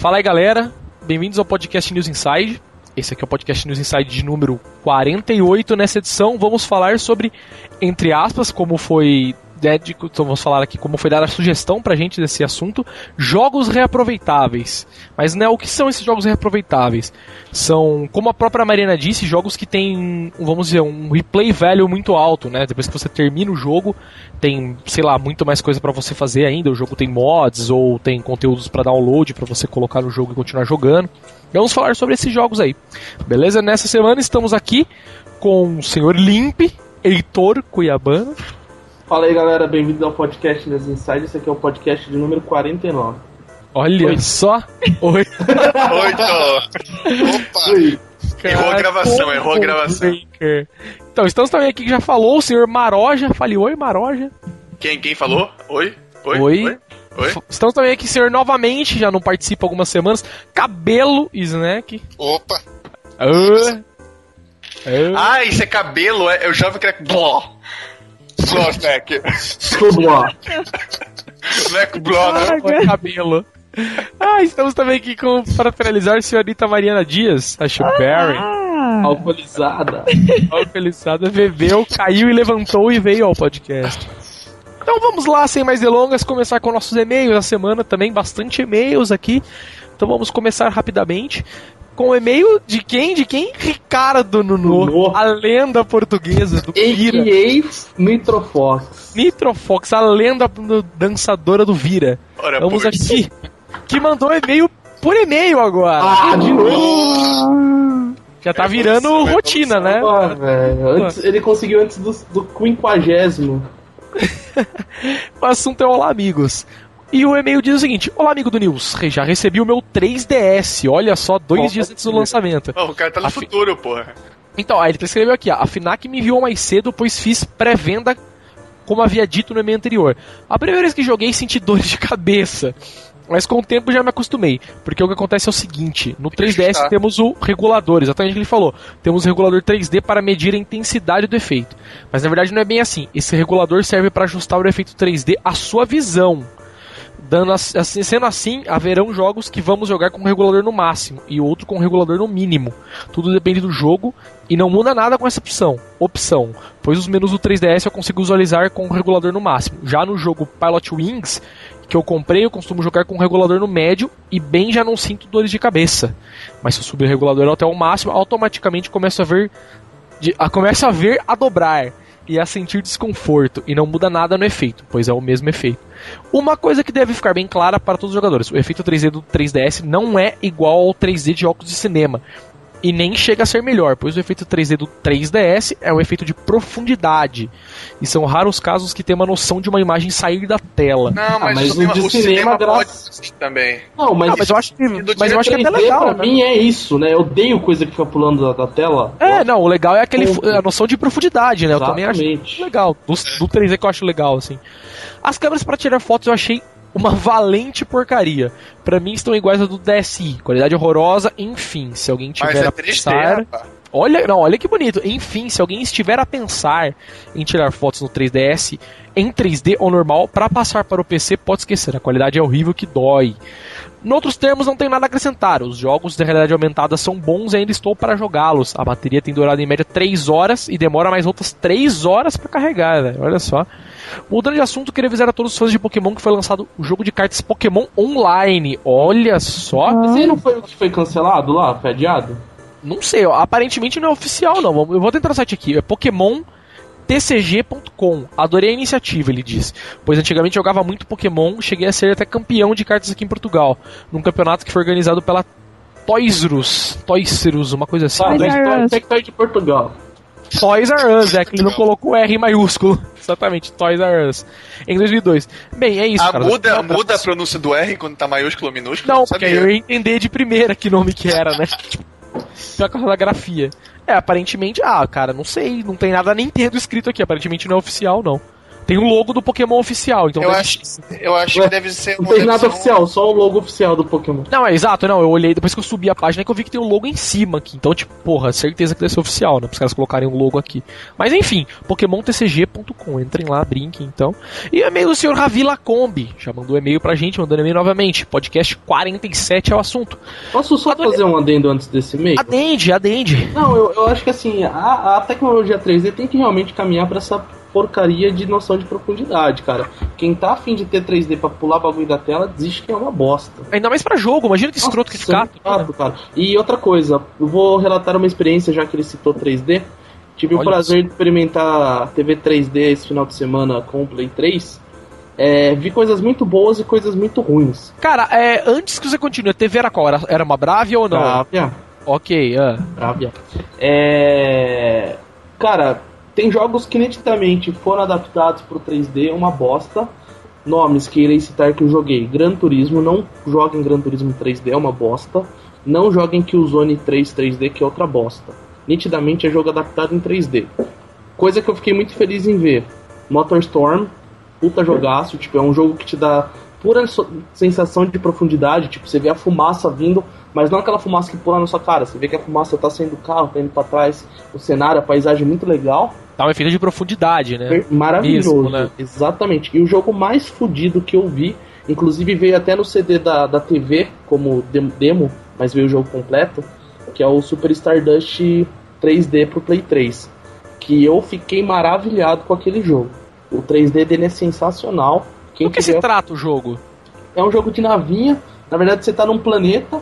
Fala aí, galera. Bem-vindos ao podcast News Inside. Esse aqui é o podcast News Inside de número 48. Nessa edição, vamos falar sobre, entre aspas, como foi então vamos falar aqui como foi dada a sugestão pra gente desse assunto, jogos reaproveitáveis. Mas né, o que são esses jogos reaproveitáveis? São, como a própria Mariana disse, jogos que têm, vamos dizer, um replay value muito alto, né? Depois que você termina o jogo, tem, sei lá, muito mais coisa para você fazer ainda. O jogo tem mods ou tem conteúdos para download para você colocar no jogo e continuar jogando. Vamos falar sobre esses jogos aí. Beleza? Nessa semana estamos aqui com o senhor Limp, Heitor Cuiabano. Fala aí galera, bem-vindo ao podcast Nas Inside. Esse aqui é o podcast de número 49. Olha Oi. só! Oi! Oi, tô! Opa! Oi. errou a gravação, errou a gravação. Então, estamos também aqui que já falou, o senhor Maroja. Fale oi, Maroja. Quem, quem falou? Oi? Oi? Oi? oi? oi? Estamos também aqui, senhor, novamente, já não participa algumas semanas. Cabelo Snack. Opa! Uh. Uh. Ah, isso é cabelo, é, eu já vi que era. Só, Snack. Tubló. Snack Bló, né? Cabelo. Ah, estamos também aqui com, para finalizar, senhorita Mariana Dias, a Chuberry. Ah, alcoolizada. Alcoolizada, bebeu, caiu e levantou e veio ao podcast. Então vamos lá, sem mais delongas, começar com nossos e-mails da semana também, bastante e-mails aqui. Então vamos começar rapidamente com o e-mail de quem? De quem? Ricardo Nuno, a lenda portuguesa do Vira. Nitrofox. Nitrofox, a lenda dançadora do Vira. Ora, Vamos pois. aqui. Que mandou e-mail por e-mail agora. Ah, de novo! Já tá virando rotina, né? Ah, velho. ele conseguiu antes do, do quinquagésimo. o assunto é Olá Amigos. E o e-mail diz o seguinte: Olá, amigo do News. Já recebi o meu 3DS. Olha só, dois dias antes do lançamento. Oh, o cara tá no a futuro, fi... porra. Então, aí ele escreveu aqui: a FINAC me enviou mais cedo, pois fiz pré-venda, como havia dito no e-mail anterior. A primeira vez que joguei, senti dores de cabeça. Mas com o tempo já me acostumei, porque o que acontece é o seguinte: no 3DS temos o regulador, exatamente o que ele falou. Temos o regulador 3D para medir a intensidade do efeito. Mas na verdade não é bem assim. Esse regulador serve para ajustar o efeito 3D à sua visão. Dando assim, sendo assim, haverão jogos que vamos jogar com regulador no máximo e outro com regulador no mínimo. Tudo depende do jogo e não muda nada com essa opção, opção, pois os menus do 3DS eu consigo visualizar com o regulador no máximo. Já no jogo Pilot Wings, que eu comprei, eu costumo jogar com o regulador no médio e bem já não sinto dores de cabeça. Mas se eu subir o regulador até o máximo, automaticamente começo a ver de, a, começo a ver a dobrar e a sentir desconforto, e não muda nada no efeito, pois é o mesmo efeito. Uma coisa que deve ficar bem clara para todos os jogadores: o efeito 3D do 3DS não é igual ao 3D de óculos de cinema e nem chega a ser melhor, pois o efeito 3D do 3DS é um efeito de profundidade. E são raros os casos que tem uma noção de uma imagem sair da tela. Não, mas, ah, mas o, de o cinema, cinema pode sim, também. Não, mas, não, mas eu acho que, mas eu acho que é até legal. Pra né? mim é isso, né? Eu odeio coisa que fica pulando da, da tela. É, não, o legal é aquele, a noção de profundidade, né? Exatamente. Eu também acho legal. Do, do 3D que eu acho legal, assim. As câmeras para tirar fotos eu achei uma valente porcaria. Para mim estão iguais a do DSi, qualidade horrorosa, enfim, se alguém tiver Mas é a pensar, Olha, não, olha que bonito. Enfim, se alguém estiver a pensar em tirar fotos no 3DS em 3D ou normal para passar para o PC, pode esquecer, a qualidade é horrível que dói. Em outros termos, não tem nada a acrescentar. Os jogos de realidade aumentada são bons e ainda estou para jogá-los. A bateria tem durado em média 3 horas e demora mais outras 3 horas para carregar, velho. Olha só. Mudando de assunto, queria avisar a todos os fãs de Pokémon que foi lançado o jogo de cartas Pokémon Online. Olha só. Mas ele não foi o que foi cancelado lá? Foi adiado? Não sei, ó, aparentemente não é oficial, não. Eu vou tentar no site aqui. É Pokémon tcg.com. Adorei a iniciativa, ele diz. Pois antigamente jogava muito Pokémon, cheguei a ser até campeão de cartas aqui em Portugal, num campeonato que foi organizado pela Toysrus. Toysrus, uma coisa assim. Ah, Toys de Portugal. Toys R Us, é que ele não colocou R em maiúsculo. Exatamente, Toys R Us. Em 2002. Bem, é isso, ah, cara. Muda, muda a pronúncia do R quando tá maiúsculo ou minúsculo? Não, porque eu ia entender de primeira que nome que era, né? Pela causa da grafia. É, aparentemente, ah, cara, não sei, não tem nada Nintendo escrito aqui, aparentemente não é oficial, não. Tem o logo do Pokémon oficial, então. Eu, acho, eu acho que deve ser. Não tem nada oficial, um... só o logo oficial do Pokémon. Não, é exato, não. Eu olhei depois que eu subi a página que eu vi que tem o um logo em cima aqui. Então, tipo, porra, certeza que deve ser oficial, né? Para os caras colocarem um logo aqui. Mas enfim, PokémonTCG.com. Entrem lá, brinquem então. E e-mail do senhor Ravi Lacombe. Já mandou e-mail pra gente, mandando e-mail novamente. Podcast 47 é o assunto. Posso só fazer um adendo antes desse e-mail? Adende, adende. Não, eu, eu acho que assim, a, a tecnologia 3D tem que realmente caminhar para essa porcaria de noção de profundidade, cara. Quem tá afim de ter 3D pra pular bagulho da tela, desiste que é uma bosta. Ainda mais pra jogo, imagina que escroto que ficar. Chato, cara. E outra coisa, eu vou relatar uma experiência, já que ele citou 3D. Tive Olha o prazer isso. de experimentar TV 3D esse final de semana com o Play 3. É, vi coisas muito boas e coisas muito ruins. Cara, é, antes que você continue, a TV era qual? Era, era uma Bravia ou não? Bravia. Ok, uh. Bravia. É... Cara, tem jogos que nitidamente foram adaptados pro 3D, uma bosta. Nomes que irei citar que eu joguei. Gran Turismo, não joguem Gran Turismo 3D, é uma bosta. Não joguem Killzone 3 3D, que é outra bosta. Nitidamente é jogo adaptado em 3D. Coisa que eu fiquei muito feliz em ver. Motorstorm, puta jogaço, tipo, é um jogo que te dá pura sensação de profundidade, tipo, você vê a fumaça vindo, mas não aquela fumaça que pula na sua cara, você vê que a fumaça tá saindo do carro, tá indo pra trás, o cenário, a paisagem é muito legal. Dá um efeito de profundidade, né? Maravilhoso, Mesmo, né? exatamente. E o jogo mais fodido que eu vi, inclusive veio até no CD da, da TV como demo, mas veio o jogo completo, que é o Super Stardust 3D pro Play 3. Que eu fiquei maravilhado com aquele jogo. O 3D dele é sensacional. Quem Do que quiser... se trata o jogo? É um jogo de navinha. Na verdade, você tá num planeta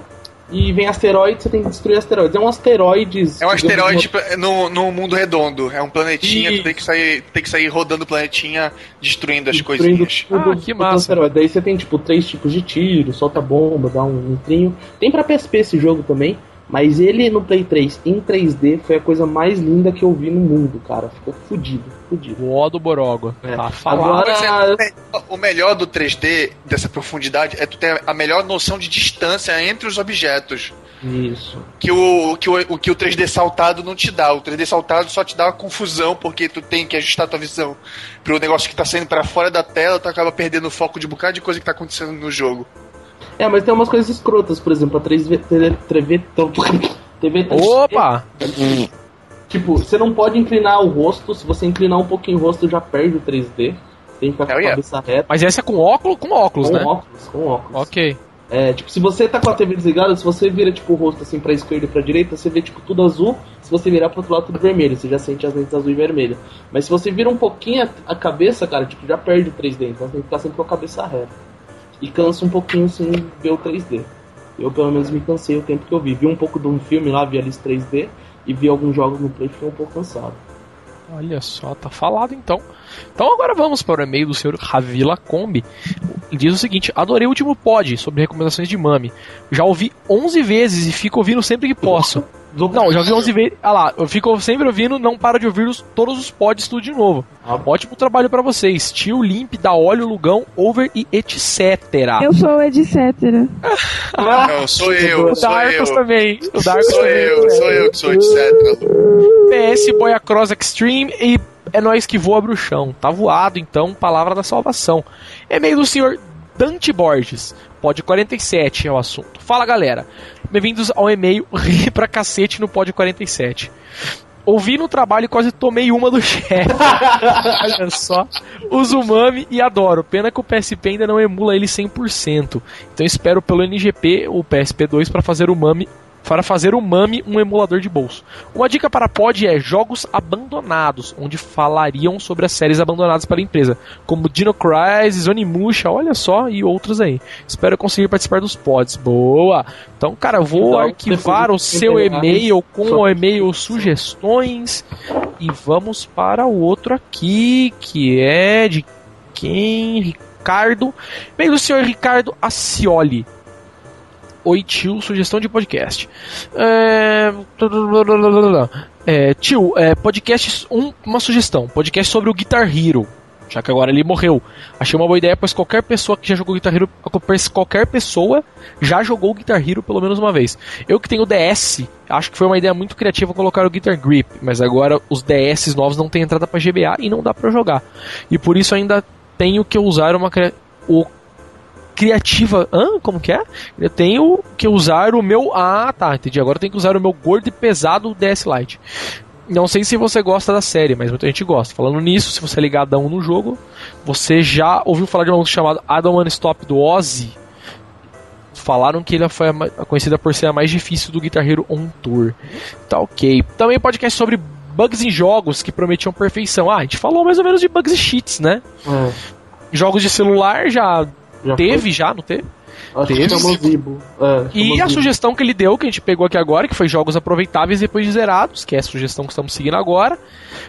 e vem asteroides, você tem que destruir asteroides. É um asteroides. É um asteroide no, no mundo redondo. É um planetinha, e... tu tem que sair, tem que sair rodando o planetinha, destruindo as destruindo coisinhas. Tudo, ah, que massa. Asteroide. Daí você tem, tipo, três tipos de tiro, solta bomba, dá um nitrinho. Tem pra PSP esse jogo também. Mas ele no Play 3 em 3D foi a coisa mais linda que eu vi no mundo, cara. Ficou fudido, fudido. O O do Borogo. É. Tá Agora... o melhor do 3D, dessa profundidade, é tu ter a melhor noção de distância entre os objetos. Isso. Que o, que o, o que o 3D saltado não te dá. O 3D saltado só te dá uma confusão, porque tu tem que ajustar a tua visão pro negócio que tá saindo para fora da tela, tu acaba perdendo o foco de um bocado de coisa que tá acontecendo no jogo. É, mas tem umas coisas escrotas, por exemplo, a 3V. TV, TV 3 Opa! Tipo, você não pode inclinar o rosto, se você inclinar um pouquinho o rosto já perde o 3D. Tem que ficar com a cabeça reta. Mas essa é com óculos com óculos, com né? Com óculos, com óculos. Ok. É, tipo, se você tá com a TV desligada, se você vira tipo o rosto assim pra esquerda e pra direita, você vê tipo tudo azul. Se você virar pro outro lado, tudo vermelho. Você já sente as lentes azul e vermelho. Mas se você vira um pouquinho a, a cabeça, cara, tipo, já perde o 3D. Então tem que ficar sempre com a cabeça reta e cansa um pouquinho assim ver o 3D. Eu pelo menos me cansei o tempo que eu vi. Vi um pouco de um filme lá, vi Alice 3D e vi alguns jogos no Play fiquei um pouco cansado. Olha só, tá falado então. Então agora vamos para o e-mail do senhor Ravila Combi. Ele diz o seguinte: Adorei o último pod sobre recomendações de Mami. Já ouvi 11 vezes e fico ouvindo sempre que posso. Não, já ouvi 11 vezes. Ah lá, eu fico sempre ouvindo, não para de ouvir os, todos os pods tudo de novo. Ah. Ótimo trabalho para vocês. Tio Limp, da Óleo, Lugão, Over e etc. Eu sou o etc. Não, sou eu. O Darkos também. O Darkos sou também. eu, sou eu que sou etc. PS Boia Cross Extreme e é nós que voa bruxão. Tá voado, então, palavra da salvação. É meio do senhor Dante Borges. Pod 47 é o assunto. Fala galera, bem-vindos ao e-mail Ri pra cacete no Pod 47. Ouvi no trabalho e quase tomei uma do chefe. Olha só. Uso Mami e adoro. Pena que o PSP ainda não emula ele 100%. Então espero pelo NGP, o PSP2, para fazer o Mami para fazer o Mami um emulador de bolso. Uma dica para pod é jogos abandonados, onde falariam sobre as séries abandonadas pela empresa, como Dino Crisis, Onimusha, olha só, e outros aí. Espero conseguir participar dos pods. Boa! Então, cara, vou então, arquivar o seu e-mail com o e-mail sugestões e vamos para o outro aqui, que é de quem? Ricardo. Bem do senhor Ricardo Acioli. Oi, tio, sugestão de podcast. É... É, tio, é, podcast, um, uma sugestão. Podcast sobre o Guitar Hero. Já que agora ele morreu. Achei uma boa ideia, pois qualquer pessoa que já jogou Guitar Hero, qualquer pessoa já jogou Guitar Hero pelo menos uma vez. Eu que tenho DS, acho que foi uma ideia muito criativa colocar o Guitar Grip, mas agora os DS novos não tem entrada para GBA e não dá para jogar. E por isso ainda tenho que usar uma o criativa. Hã? Como que é? Eu tenho que usar o meu. Ah, tá, entendi. Agora eu tenho que usar o meu gordo e pesado DS Lite. Não sei se você gosta da série, mas muita gente gosta. Falando nisso, se você é ligadão no jogo, você já ouviu falar de uma música chamada I Don't Wanna Stop do Ozzy? Falaram que ele foi conhecida por ser a mais difícil do Guitar Hero On Tour. Tá ok. Também podcast sobre bugs em jogos que prometiam perfeição. Ah, a gente falou mais ou menos de bugs e cheats, né? É. Jogos de celular já, já teve, foi? já, não teve? Acho teve. É, e a sugestão que ele deu, que a gente pegou aqui agora, que foi jogos aproveitáveis depois de zerados, que é a sugestão que estamos seguindo agora.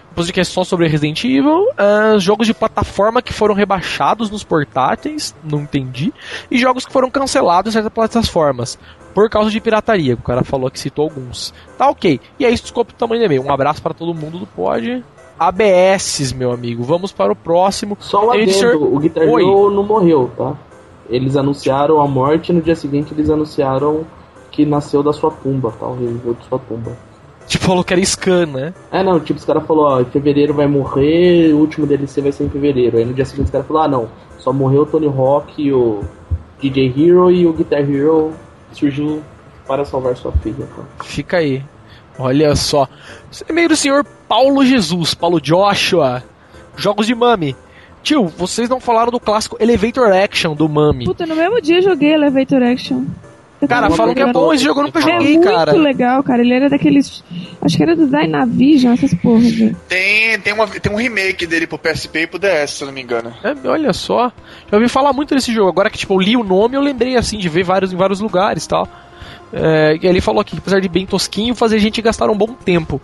Depois que é só sobre Resident Evil. Uh, jogos de plataforma que foram rebaixados nos portáteis, não entendi. E jogos que foram cancelados em certas plataformas. Por causa de pirataria, o cara falou que citou alguns. Tá ok. E é isso, desculpa o tamanho do e-mail. Um abraço para todo mundo do Pod. ABS, meu amigo. Vamos para o próximo. Só um adendo, o Guitar Hero não morreu, tá? Eles anunciaram a morte e no dia seguinte eles anunciaram que nasceu da sua tumba, tal, tá? reviveu de sua tumba. Tipo, falou que era scan, né? É, não, tipo, os caras falaram, ó, em fevereiro vai morrer, o último DLC vai ser em fevereiro. Aí no dia seguinte os caras falaram, ah, não, só morreu o Tony Hawk, o DJ Hero e o Guitar Hero surgiu para salvar sua filha. Tá? Fica aí. Olha só. E-mail do senhor Paulo Jesus, Paulo Joshua. Jogos de Mami. Tio, vocês não falaram do clássico Elevator Action do Mami. Puta, no mesmo dia eu joguei Elevator Action. Eu cara, falam que é bom esse jogo, eu nunca joguei, é cara. É muito legal, cara. Ele era daqueles. Acho que era do Dynavision, essas porras. Tem, tem, uma, tem um remake dele pro PSP e pro DS, se eu não me engano. É, olha só. Já ouvi falar muito desse jogo. Agora que tipo, eu li o nome, eu lembrei assim de ver vários em vários lugares tal. É, e ele falou aqui que apesar de bem tosquinho, fazer a gente gastar um bom tempo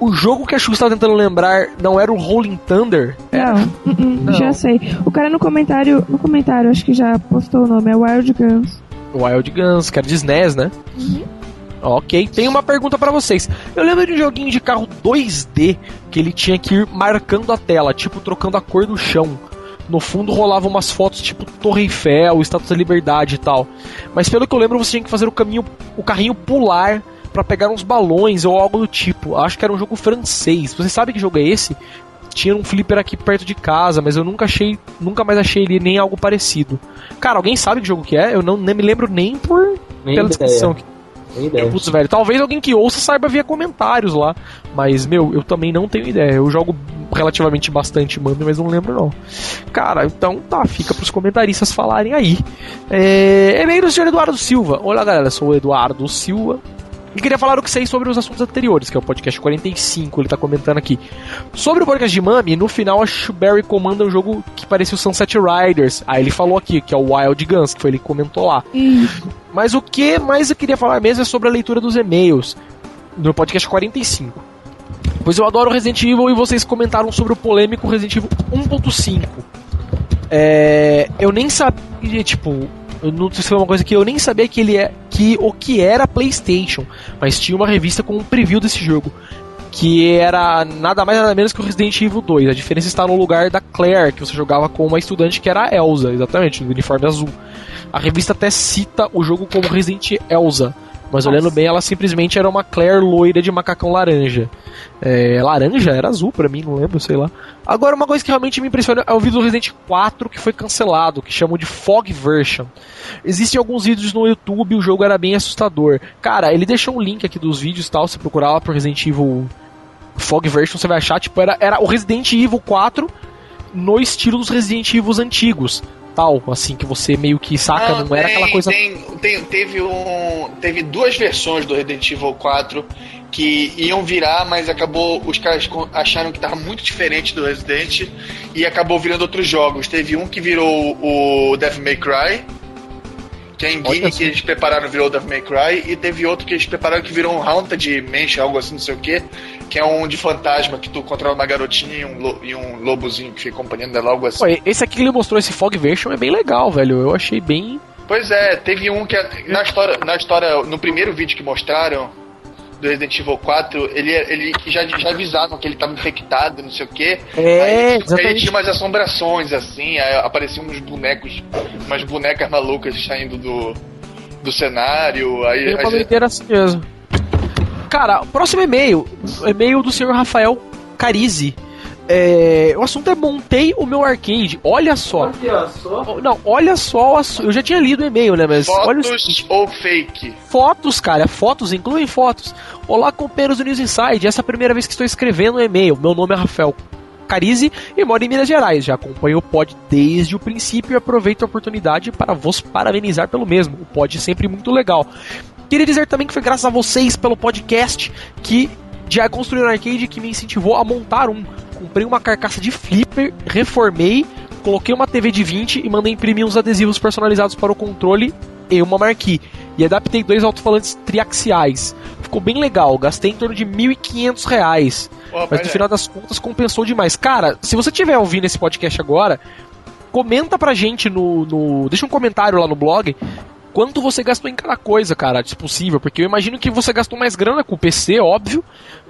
o jogo que a Xuxa tá tentando lembrar não era o Rolling Thunder? Não, uh -uh, não, já sei. O cara no comentário, no comentário, acho que já postou o nome, é Wild Guns. Wild Guns, que era de SNES, né? Uhum. Ok, tem uma pergunta para vocês. Eu lembro de um joguinho de carro 2D que ele tinha que ir marcando a tela, tipo trocando a cor do chão. No fundo rolavam umas fotos tipo Torre Eiffel, Estátua da Liberdade e tal. Mas pelo que eu lembro, você tinha que fazer o caminho, o carrinho pular para pegar uns balões ou algo do tipo. Acho que era um jogo francês. Você sabe que jogo é esse? Tinha um flipper aqui perto de casa, mas eu nunca achei, nunca mais achei ele nem algo parecido. Cara, alguém sabe que jogo que é? Eu não nem me lembro nem por nem pela descrição aqui. Putz, velho, talvez alguém que ouça saiba via comentários lá. Mas, meu, eu também não tenho ideia. Eu jogo relativamente bastante mando, mas não lembro não. Cara, então tá, fica pros comentaristas falarem aí. É, e-mail do senhor Eduardo Silva. Olá, galera, sou o Eduardo Silva. E queria falar o que sei sobre os assuntos anteriores, que é o podcast 45, ele tá comentando aqui. Sobre o podcast de Mami, no final a Shuberry comanda um jogo que parecia o Sunset Riders. Aí ele falou aqui, que é o Wild Guns, que foi ele que comentou lá. Mas o que mais eu queria falar mesmo é sobre a leitura dos e-mails no podcast 45. Pois eu adoro Resident Evil e vocês comentaram sobre o polêmico Resident Evil 1.5. É, eu nem sabia, tipo, eu não sei se foi uma coisa que eu nem sabia que ele é que o que era PlayStation, mas tinha uma revista com um preview desse jogo que era nada mais nada menos que o Resident Evil 2. A diferença está no lugar da Claire, que você jogava com uma estudante que era a Elsa, exatamente, no uniforme azul. A revista até cita o jogo como Resident Elsa. Mas Nossa. olhando bem, ela simplesmente era uma Claire loira de macacão laranja. É, laranja? Era azul para mim, não lembro, sei lá. Agora, uma coisa que realmente me impressiona é o vídeo do Resident 4 que foi cancelado, que chamam de Fog Version. Existem alguns vídeos no YouTube, o jogo era bem assustador. Cara, ele deixou um link aqui dos vídeos e tal, se procurar lá pro Resident Evil Fog Version, você vai achar, tipo, era, era o Resident Evil 4 no estilo dos Resident Evil antigos tal, assim, que você meio que saca, não, não tem, era aquela coisa. Tem, tem, teve, um, teve duas versões do Resident Evil 4 que iam virar, mas acabou. Os caras acharam que tava muito diferente do Resident e acabou virando outros jogos. Teve um que virou o Devil May Cry que é em Guinea que eles prepararam virou Devil May Cry, e teve outro que eles prepararam que virou um Haunted Mansion, algo assim, não sei o que, que é um de fantasma, que tu controla uma garotinha e um, lo, e um lobozinho que fica acompanhando dela, algo assim. Pô, esse aqui que ele mostrou, esse Fog Version, é bem legal, velho. Eu achei bem. Pois é, teve um que na história, na história, no primeiro vídeo que mostraram, do Resident Evil 4, ele, ele já, já avisavam que ele tava infectado, não sei o quê. É, aí, exatamente. Aí tinha umas assombrações, assim, aí apareciam uns bonecos, umas bonecas malucas saindo do, do cenário. Aí, uma aí, assim mesmo. Cara, próximo e-mail. E-mail do senhor Rafael Carizi. É, o assunto é montei o meu arcade. Olha só. Olha só. Não, olha só. Eu já tinha lido o e-mail, né? Mas olha o fotos ou fake? Fotos, cara. Fotos, incluem fotos. Olá, companheiros do News Inside. Essa é a primeira vez que estou escrevendo um e-mail. Meu nome é Rafael Carize e moro em Minas Gerais. Já acompanho o pod desde o princípio e aproveito a oportunidade para vos parabenizar pelo mesmo. O pod é sempre muito legal. Queria dizer também que foi graças a vocês pelo podcast que já construí um arcade que me incentivou a montar um. Comprei uma carcaça de flipper, reformei, coloquei uma TV de 20 e mandei imprimir uns adesivos personalizados para o controle e uma marquee. E adaptei dois alto-falantes triaxiais. Ficou bem legal, gastei em torno de 1.500 reais. Ó, Mas no é. final das contas compensou demais. Cara, se você estiver ouvindo esse podcast agora, comenta pra gente no, no. Deixa um comentário lá no blog. Quanto você gastou em cada coisa, cara, se possível, porque eu imagino que você gastou mais grana com o PC, óbvio,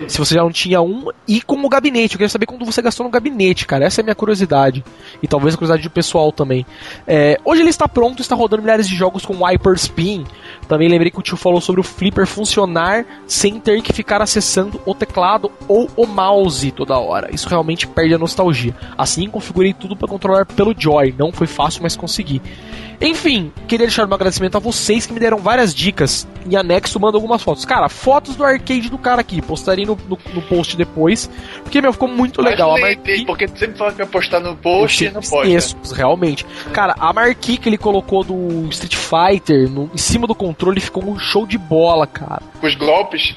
se você já não tinha um, e com o gabinete. Eu queria saber quanto você gastou no gabinete, cara. Essa é a minha curiosidade. E talvez a curiosidade do pessoal também. É, hoje ele está pronto, está rodando milhares de jogos com Hyperspin. Também lembrei que o tio falou sobre o flipper funcionar sem ter que ficar acessando o teclado ou o mouse toda hora. Isso realmente perde a nostalgia. Assim, configurei tudo para controlar pelo Joy. Não foi fácil, mas consegui. Enfim, queria deixar um agradecimento a vocês que me deram várias dicas. Em anexo, mando algumas fotos. Cara, fotos do arcade do cara aqui. Postarei no, no, no post depois. Porque, meu, ficou muito Mas legal. A marquee- porque tu sempre fala que vai postar no post e não posta. esqueço, realmente. Cara, a marquee que ele colocou do Street Fighter no- em cima do controle ficou um show de bola, cara. Com os golpes.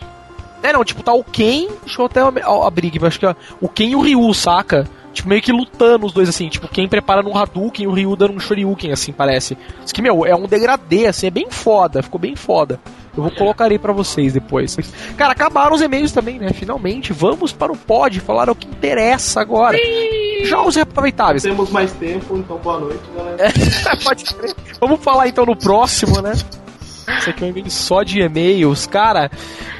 É, não, tipo, tá o Ken, deixa eu até abrir aqui, acho que ó, o Ken e o Ryu, saca? Tipo, meio que lutando os dois, assim, tipo, quem prepara num Hadouken e o Ryu dando um Shoryuken, assim, parece. Isso que, meu, é um degradê, assim, é bem foda, ficou bem foda. Eu vou colocar aí pra vocês depois. Cara, acabaram os e-mails também, né? Finalmente, vamos para o pod, falar o que interessa agora. Jogos reaproveitáveis. Temos mais tempo, então boa noite, galera. É, pode crer. Vamos falar então no próximo, né? Isso aqui é um e-mail só de e-mails. Cara,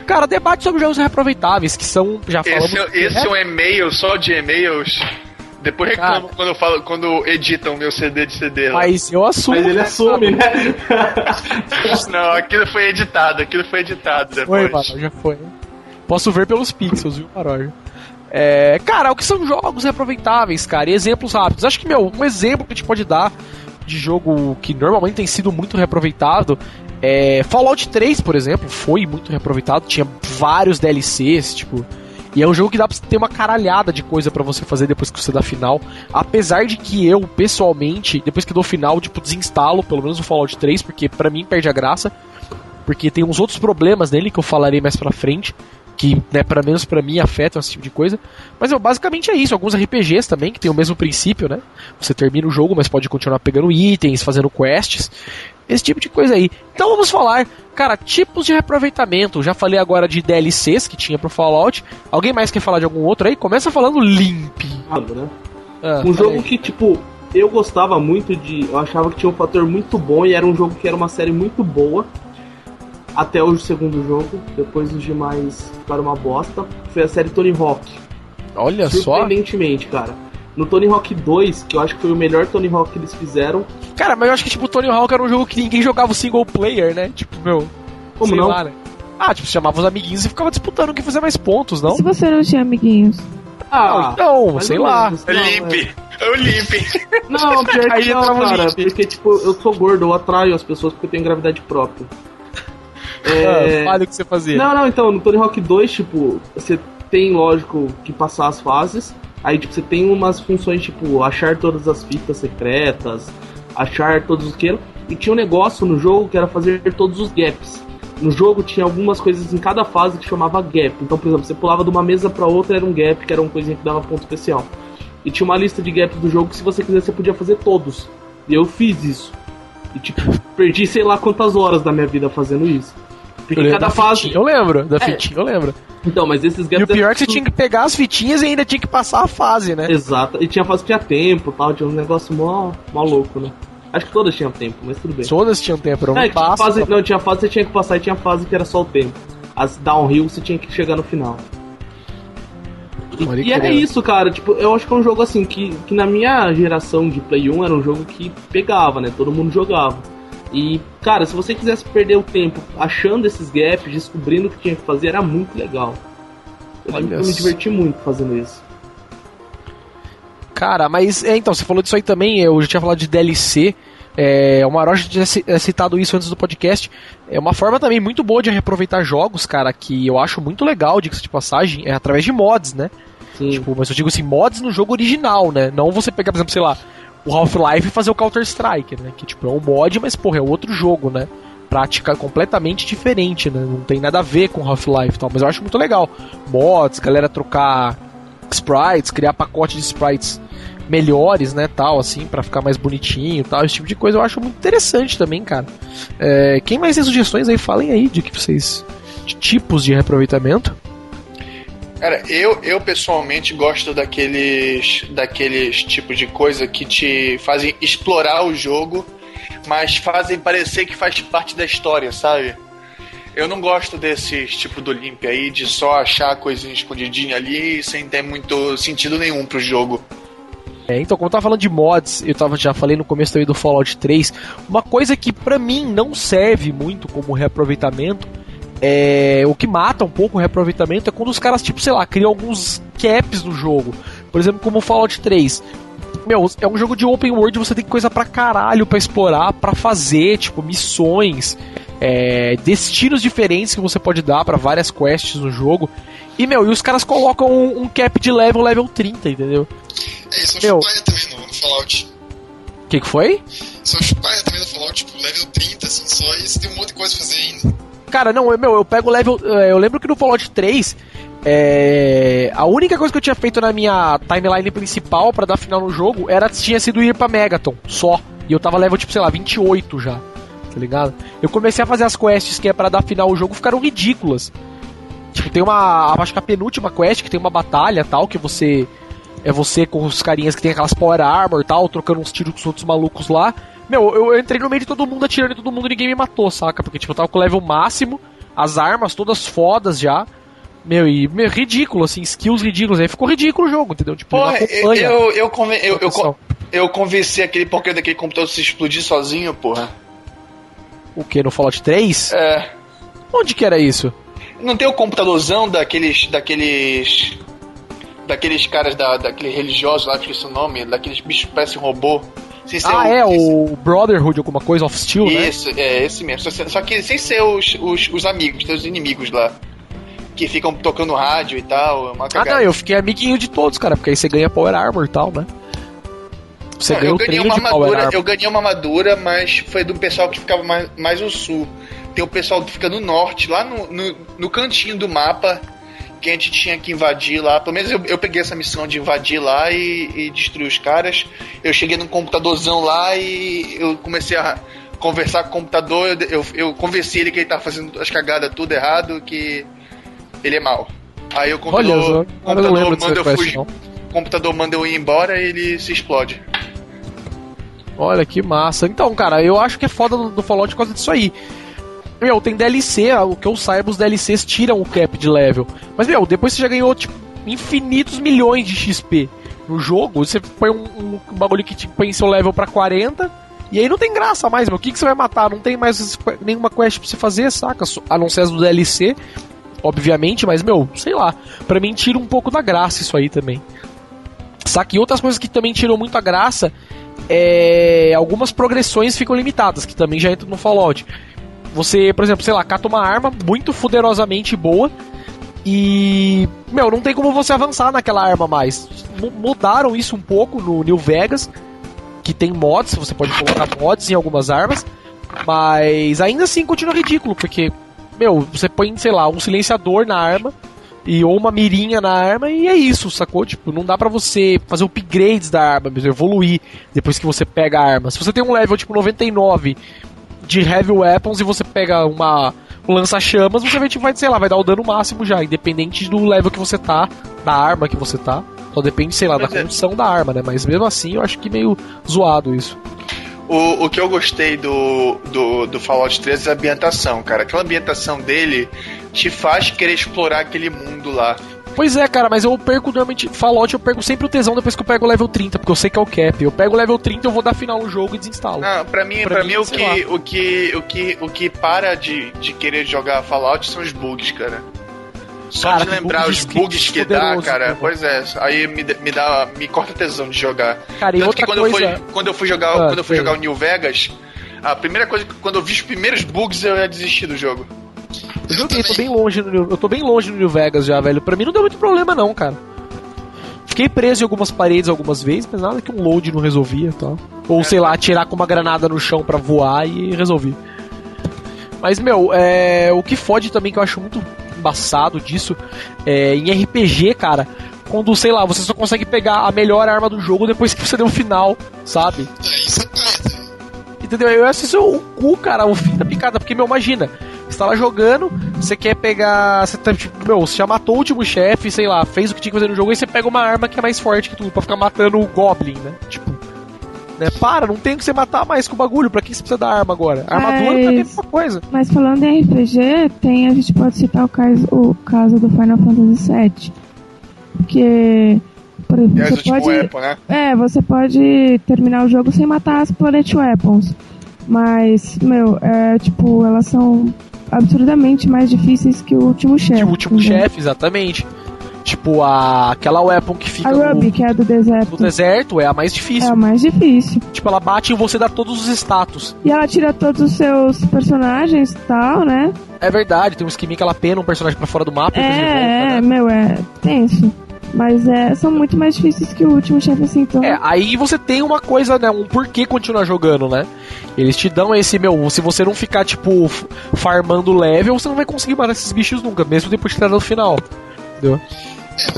cara, debate sobre jogos reaproveitáveis, que são, já falamos... Esse, esse é um e-mail só de e-mails. Depois reclamo Cara. quando, eu falo, quando editam meu CD de CD lá. Mas eu assumo. Mas ele assume, né? Não, aquilo foi editado, aquilo foi editado Foi, depois. mano, já foi. Posso ver pelos pixels, viu, Maroja? É, cara, o que são jogos reaproveitáveis, cara? E exemplos rápidos. Acho que, meu, um exemplo que a gente pode dar de jogo que normalmente tem sido muito reaproveitado é Fallout 3, por exemplo, foi muito reaproveitado, tinha vários DLCs, tipo. E é um jogo que dá pra ter uma caralhada de coisa pra você fazer depois que você dá final. Apesar de que eu, pessoalmente, depois que dou final, tipo, desinstalo pelo menos o Fallout 3, porque pra mim perde a graça. Porque tem uns outros problemas nele que eu falarei mais pra frente. Que, né, pelo menos pra mim, afetam esse tipo de coisa. Mas, meu, basicamente é isso. Alguns RPGs também, que tem o mesmo princípio, né? Você termina o jogo, mas pode continuar pegando itens, fazendo quests. Esse tipo de coisa aí. Então vamos falar, cara, tipos de reaproveitamento. Já falei agora de DLCs que tinha pro Fallout. Alguém mais quer falar de algum outro aí? Começa falando Limp. né? Ah, Um jogo aí. que, tipo, eu gostava muito de. Eu achava que tinha um fator muito bom e era um jogo que era uma série muito boa. Até o segundo jogo. Depois os demais ficaram uma bosta. Foi a série Tony Hawk. Olha só. Surpreendentemente, cara. No Tony Hawk 2, que eu acho que foi o melhor Tony Hawk que eles fizeram. Cara, mas eu acho que tipo, Tony Hawk era um jogo que ninguém jogava o single player, né? Tipo, meu. Como sei não? lá, né? Ah, tipo, você chamava os amiguinhos e ficava disputando quem fazer mais pontos, não? Se você não tinha amiguinhos. Ah, Não, mais sei lá. menos. É Não, Limp. É o. Não, pior Aí que não, o cara. Limp. Porque, tipo, eu sou gordo, eu atraio as pessoas porque eu tenho gravidade própria. É... Ah, fale o que você fazia. Não, não, então, no Tony Hawk 2, tipo, você tem, lógico, que passar as fases. Aí, tipo, você tem umas funções, tipo, achar todas as fitas secretas, achar todos os que. E tinha um negócio no jogo que era fazer todos os gaps. No jogo tinha algumas coisas em cada fase que chamava gap. Então, por exemplo, você pulava de uma mesa pra outra, era um gap, que era uma coisinha que dava ponto especial. E tinha uma lista de gaps do jogo que, se você quiser, você podia fazer todos. E eu fiz isso. E, tipo, perdi sei lá quantas horas da minha vida fazendo isso. Porque Eu lembro cada da fase. fitinha, Eu lembro, da É. fitinha, eu lembro. Então, mas esses E gaps. o pior é que você tinha que pegar as fitinhas e ainda tinha que passar a fase, né? Exato. E tinha fase que tinha tempo e tal, tinha um negócio mó, mó louco, né? Acho que todas tinham tempo, mas tudo bem. Todas tinham tempo, era um É, passo. fase, não, tinha fase que você tinha que passar e tinha fase que era só o tempo. as downhill você tinha que chegar no final. E, e era crer. isso, cara. Tipo, eu acho que é um jogo assim que, que na minha geração de Play 1 era um jogo que pegava, né? Todo mundo jogava. E, cara, se você quisesse perder o tempo achando esses gaps, descobrindo o que tinha que fazer, era muito legal. Eu lembro que eu Olha me diverti muito fazendo isso. Cara, mas é, então, você falou disso aí também, eu já tinha falado de DLC. É, o Maroja tinha é, citado isso antes do podcast. É uma forma também muito boa de reaproveitar jogos, cara, que eu acho muito legal, diga-se de passagem, é através de mods, né? Sim. Tipo, mas eu digo assim, mods no jogo original, né? Não você pegar, por exemplo, sei lá, o Half-Life e fazer o Counter-Strike, né? Que tipo, é um mod, mas porra, é outro jogo, né? Prática completamente diferente, né? Não tem nada a ver com Half-Life e tal, mas eu acho muito legal. Mods, galera trocar sprites, criar pacote de sprites melhores, né, tal, assim, pra ficar mais bonitinho, tal, esse tipo de coisa eu acho muito interessante também, cara. É, quem mais tem sugestões aí, falem aí de que vocês de tipos de reaproveitamento. Cara, eu, eu pessoalmente gosto daqueles, daqueles tipos de coisa que te fazem explorar o jogo, mas fazem parecer que faz parte da história, sabe? Eu não gosto desses tipo do Olympia aí, de só achar coisinha escondidinha ali sem ter muito sentido nenhum pro jogo. É, então, como eu tava falando de mods, eu tava, já falei no começo também do Fallout 3, uma coisa que pra mim não serve muito como reaproveitamento, é, o que mata um pouco o reaproveitamento é quando os caras, tipo, sei lá, criam alguns caps no jogo. Por exemplo, como o Fallout 3. Meu, é um jogo de open world, você tem coisa pra caralho pra explorar, pra fazer, tipo, missões, é, destinos diferentes que você pode dar pra várias quests no jogo. E, meu, e os caras colocam um, um cap de level, level 30, entendeu? É, isso Meu. eu acho paia também no, no Fallout. O que, que foi? Isso paia também no Fallout, tipo, level 30, assim, só, e você tem um monte de coisa pra fazer ainda. Cara, não, eu- meu, eu pego o level. eh, Eu lembro que no Fallout 3, é, a única coisa que eu tinha feito na minha timeline principal pra dar final no jogo era tinha sido ir pra Megaton, só. E eu tava level, tipo, sei lá, 28 já. Tá ligado? Eu comecei a fazer as quests que é pra dar final ao jogo, ficaram ridículas. Tipo, tem uma. Acho que a penúltima quest, que tem uma batalha tal, que você. É você com os carinhas que tem aquelas Power Armor e tal, trocando uns tiros com os outros malucos lá. Meu, eu, eu entrei no meio de todo mundo atirando em todo mundo e ninguém me matou, saca? Porque, tipo, eu tava com o level máximo, as armas todas fodas já. Meu, e meu, ridículo, assim, skills ridículos. Aí ficou ridículo o jogo, entendeu? Tipo, Porra, eu, eu, eu, conven- eu, eu, eu convenci aquele porquê daquele computador se explodir sozinho, porra. O que? No Fallout 3? É. Onde que era isso? Não tem o computadorzão daqueles. daqueles. daqueles caras da, daquele religioso lá, esqueci o nome, daqueles bichos que parecem robô. Sem ser Ah, o- é, o Brotherhood, alguma coisa, of Steel, né? Isso, é esse mesmo. Só, só que sem ser os, os, os amigos, tem os inimigos lá. Que ficam tocando rádio e tal. é Uma Ah, não, eu fiquei amiguinho de todos, cara, porque aí você ganha Power Armor e tal, né? Você Não, ganha eu ganhei uma armadura, eu ganhei uma armadura, mas foi do pessoal que ficava mais, mais no sul. Tem o pessoal que fica no norte, lá no, no, no cantinho do mapa, que a gente tinha que invadir lá. Pelo menos eu, eu peguei essa missão de invadir lá e, e destruir os caras. Eu cheguei num computadorzão lá e eu comecei a conversar com o computador. Eu, eu, eu convenci ele que ele tava fazendo as cagadas tudo errado, que ele é mau. Aí Olha computador, só, o eu computador manda eu fugir. não. O computador manda eu ir embora e ele se explode. Olha que massa. Então, cara, eu acho que é foda do, do Fallout por causa disso aí. Meu, tem DLC, o que eu saiba, os DLCs tiram o cap de level. Mas, meu, depois você já ganhou, tipo, infinitos milhões de XP no jogo. Você põe um, um bagulho que te põe seu level pra 40. E aí não tem graça mais, meu. O que, que você vai matar? Não tem mais nenhuma quest pra você fazer, saca? A não ser as do DLC, obviamente, mas, meu, sei lá. Pra mim tira um pouco da graça isso aí também. Saca? E outras coisas que também tiram muito a graça é, algumas progressões ficam limitadas, que também já entram no Fallout. Você, por exemplo, sei lá, cata uma arma muito fuderosamente boa e, meu, não tem como você avançar naquela arma mais. M- mudaram isso um pouco no New Vegas, que tem mods, você pode colocar mods em algumas armas, mas ainda assim continua ridículo, porque, meu, você põe, sei lá, um silenciador na arma e ou uma mirinha na arma e é isso, sacou? Tipo, não dá pra você fazer upgrades da arma, mesmo, evoluir depois que você pega a arma. Se você tem um level tipo 99 de heavy weapons e você pega uma um lança-chamas, você vai, tipo, vai, sei lá, vai dar o dano máximo já, independente do level que você tá, da arma que você tá. Só depende, sei lá, Pois da é. condição da arma, né? Mas mesmo assim, eu acho que meio zoado isso. O, o que eu gostei do, do, do Fallout 3 é a ambientação, cara. Aquela ambientação dele te faz querer explorar aquele mundo lá. Pois é, cara, mas eu perco normalmente. Fallout eu perco sempre o tesão depois que eu pego o level 30, porque eu sei que é o cap. Eu pego o level 30, eu vou dar final no jogo e desinstalo. Ah, pra mim, pra, Pra mim, mim, o, que, o, que, o, que, o que para de, de querer jogar Fallout são os bugs, cara. Só Cara, de lembrar bug os bugs que dá, cara. né? Pois é, aí me, me dá. me corta tesão de jogar. Cara, e Tanto outra que quando, coisa. eu fui, quando eu fui jogar, Ah, quando eu fui sei. jogar o New Vegas, a primeira coisa que quando eu vi os primeiros bugs eu ia desistir do jogo. Eu joguei, tô bem longe no New, eu tô bem longe no New Vegas já, velho. Pra mim não deu muito problema não, cara. Fiquei preso em algumas paredes algumas vezes, mas nada que um load não resolvia tal. Ou sei lá, atirar com uma granada no chão pra voar e resolvi. Mas, meu, é, o que fode também que eu acho muito embaçado disso é em RPG, cara. Quando, sei lá, você só consegue pegar a melhor arma do jogo depois que você deu o final, sabe? É, isso é. Entendeu? Eu acho isso o cu, cara, o fim da picada. Porque, meu, imagina, tá lá jogando, você quer pegar. Você tá, tipo, meu, você já matou o último chefe, sei lá, fez o que tinha que fazer no jogo, e você pega uma arma que é mais forte que tudo, pra ficar matando o Goblin, né? Tipo. Né? Para, não tem que você matar mais com o bagulho. Pra que você precisa da arma agora? A armadura Mas- dentro uma coisa. Mas falando em RPG, tem, a gente pode citar o caso, o caso do Final Fantasy VII. Porque, por exemplo, as você pode. weapon, né? É, você pode terminar o jogo sem matar as Planet Weapons. Mas, meu, é tipo, elas são absurdamente mais difíceis que o último chefe. Que o último chefe, exatamente. Tipo, a, aquela weapon que fica A no, Ruby, que é do deserto, no deserto é a mais é difícil. a mais difícil. Tipo, ela bate em você dá todos os status. E ela tira todos os seus personagens e tal, né? É verdade, tem um esqueminha que ela pena um personagem pra fora do mapa e depois ele É, volta, é, né? meu, é tenso. Mas é, são muito mais difíceis que o último chefe, assim, então. É, aí você tem uma coisa, né? Um porquê continuar jogando, né? Eles te dão esse, meu, se você não ficar, tipo, farmando level, você não vai conseguir matar esses bichos nunca, mesmo depois de estar no final. Entendeu?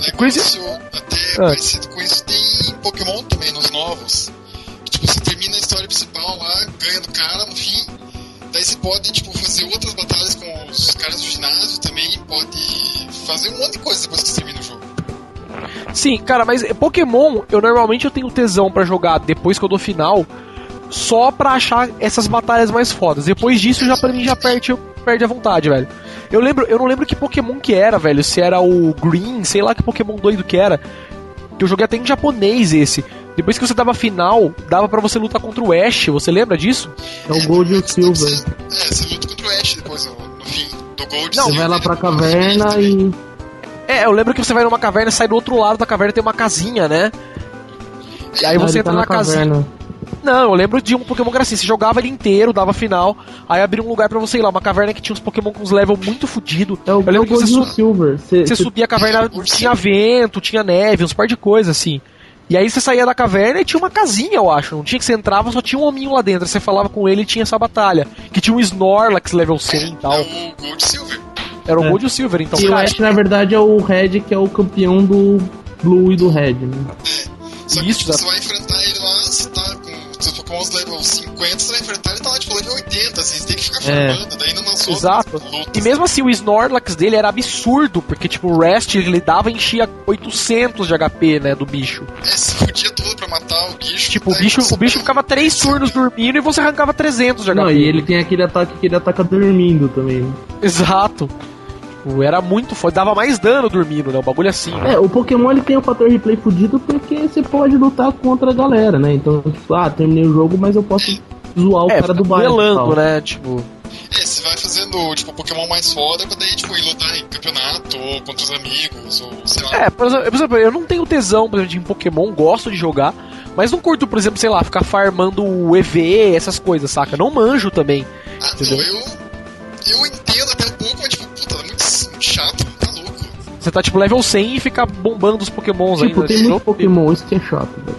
É, Coisa- negócio até Ah. parecido com isso tem em Pokémon também, nos novos. Que, tipo, você termina a história principal lá, ganha do cara no fim. Daí você pode, tipo, fazer outras batalhas com os caras do ginásio também. Pode fazer um monte de coisa depois que você termina o jogo. Sim, cara, mas Pokémon, eu normalmente eu tenho tesão pra jogar depois que eu dou final, só pra achar essas batalhas mais fodas. Depois disso, já pra mim já perde, perde a vontade, velho. Eu lembro, eu não lembro que Pokémon que era, velho. Se era o Green, sei lá que Pokémon doido que era. Que eu joguei até em japonês esse. Depois que você dava final, dava pra você lutar contra o Ash. Você lembra disso? É o Gold e o Silver. Você, é, você luta contra o Ash depois, no, fim. Do Gold Não, Você Silver, vai lá pra caverna e. É, eu lembro que você vai numa caverna, sai do outro lado da caverna tem uma casinha, né? E aí Ah, você ele entra tá na, casinha. caverna. Não, eu lembro de um Pokémon que era assim, você jogava ele inteiro, dava final, aí abria um lugar pra você ir lá, uma caverna que tinha uns Pokémon com uns level muito fudido. É o Eu lembro que Gold você, e o su- Silver. Você, você você- subia a caverna, tinha vento, tinha neve, uns par de coisas assim. E aí você saía da caverna e tinha uma casinha, eu acho. Não tinha que você entrava, só tinha um hominho lá dentro. Você falava com ele e tinha essa batalha. Que tinha um Snorlax level 100 e tal. É o Gold Silver. Era o É. Gold e o Silver, então, E o cara. Ash, na verdade, é o Red, que é o campeão do Blue e do Red, né? Só que Isso, tipo, você vai enfrentar ele lá, você tá com seus Pokémon level 50, você vai enfrentar ele tá lá tipo level 80, assim, você tem que ficar É. farmando, daí não lançou Exato. lutas. E mesmo assim, o Snorlax dele era absurdo, porque, tipo, o Rest ele dava e enchia 800 de HP, né, do bicho. É, se fudia todo pra matar o bicho. Tipo, o bicho, o bicho ficava 3 turnos dormindo e você arrancava 300 de HP. Não, e ele tem aquele ataque que ele ataca dormindo também. Exato. Tipo, Era muito foda, dava mais dano dormindo, né? Um bagulho assim. É, o Pokémon ele tem o fator replay fudido porque você pode lutar contra a galera, né? Então, tipo, ah, terminei o jogo, mas eu posso zoar o é, cara do bairro. duelando, né? Tipo. É, você vai fazendo, tipo, Pokémon mais foda pra daí, tipo, ir lutar em campeonato, ou contra os amigos, ou sei lá. É, por exemplo, por exemplo, eu não tenho tesão, por exemplo, em Pokémon, gosto de jogar, mas não curto, por exemplo, sei lá, ficar farmando o EV, essas coisas, saca? Não manjo também. Ah, entendeu? não, eu. Eu entendo Você tá tipo level 100 e fica bombando os Pokémons Tipo, ainda. tem Não- muito Pokémon, isso que é chato, velho.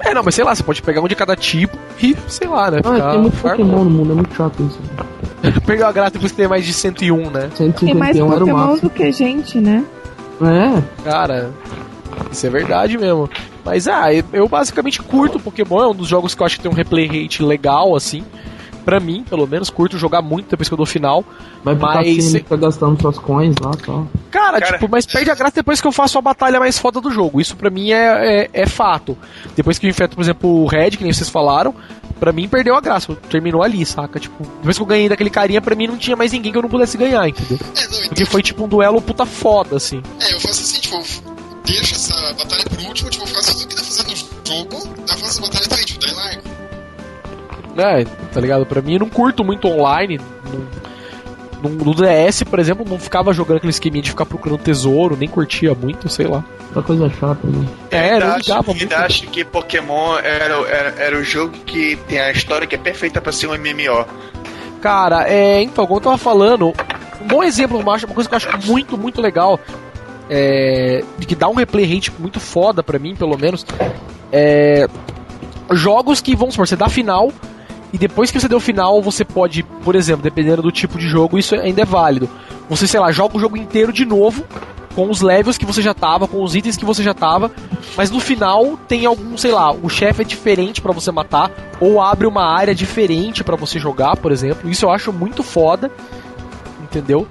É, não, mas sei lá, você pode pegar um de cada tipo e, sei lá, né? Ah, Ficar tem muito farmando. Pokémon no mundo, é muito chato isso. Pegar a graça que tem mais de 101, né? Tem mais 151 era o Pokémon do que gente, né? É, Cara, isso é verdade mesmo. Mas ah, eu- eu basicamente curto Pokémon, é um dos jogos que eu acho que tem um replay rate legal, assim. Pra mim, pelo menos, curto jogar muito depois que eu dou final. vai pro Mas cassino, cê- fica gastando suas coins lá e tal. Cara, Cara- tipo, mas perde a graça depois que eu faço a batalha mais foda do jogo. Isso pra mim é, é, é fato. Depois que eu enfrento, por exemplo, o Red, que nem vocês falaram, pra mim perdeu a graça. Terminou ali, saca? Tipo, depois que eu ganhei daquele carinha, pra mim não tinha mais ninguém que eu não pudesse ganhar, entendeu? É, não, então, Porque foi tipo um duelo puta foda, assim. É, eu faço assim, tipo, eu deixo essa batalha por último, tipo, eu faço tudo que tá fazendo no jogo, eu faço a batalha também, tipo, daí largo. É, tá ligado? Pra mim eu não curto muito online. Não- no DS, por exemplo, não ficava jogando aquele esqueminha de ficar procurando tesouro, nem curtia muito, sei lá. Outra coisa chata, né? É, ainda acho, ligava ainda muito. acho que Pokémon era, era, era o jogo que tem a história que é perfeita pra ser um MMO. Cara, é, então, como eu tava falando, um bom exemplo, eu acho, uma coisa que eu acho muito, muito legal, é, de que dá um replay rate muito foda pra mim, pelo menos, é jogos que, vamos supor, você dá final, e depois que você deu final, você pode, por exemplo, dependendo do tipo de jogo, isso ainda é válido. Você, sei lá, joga o jogo inteiro de novo, com os levels que você já tava, com os itens que você já tava, mas no final tem algum, sei lá, o chefe é diferente pra você matar, ou abre uma área diferente pra você jogar, por exemplo. Isso eu acho muito foda, entendeu?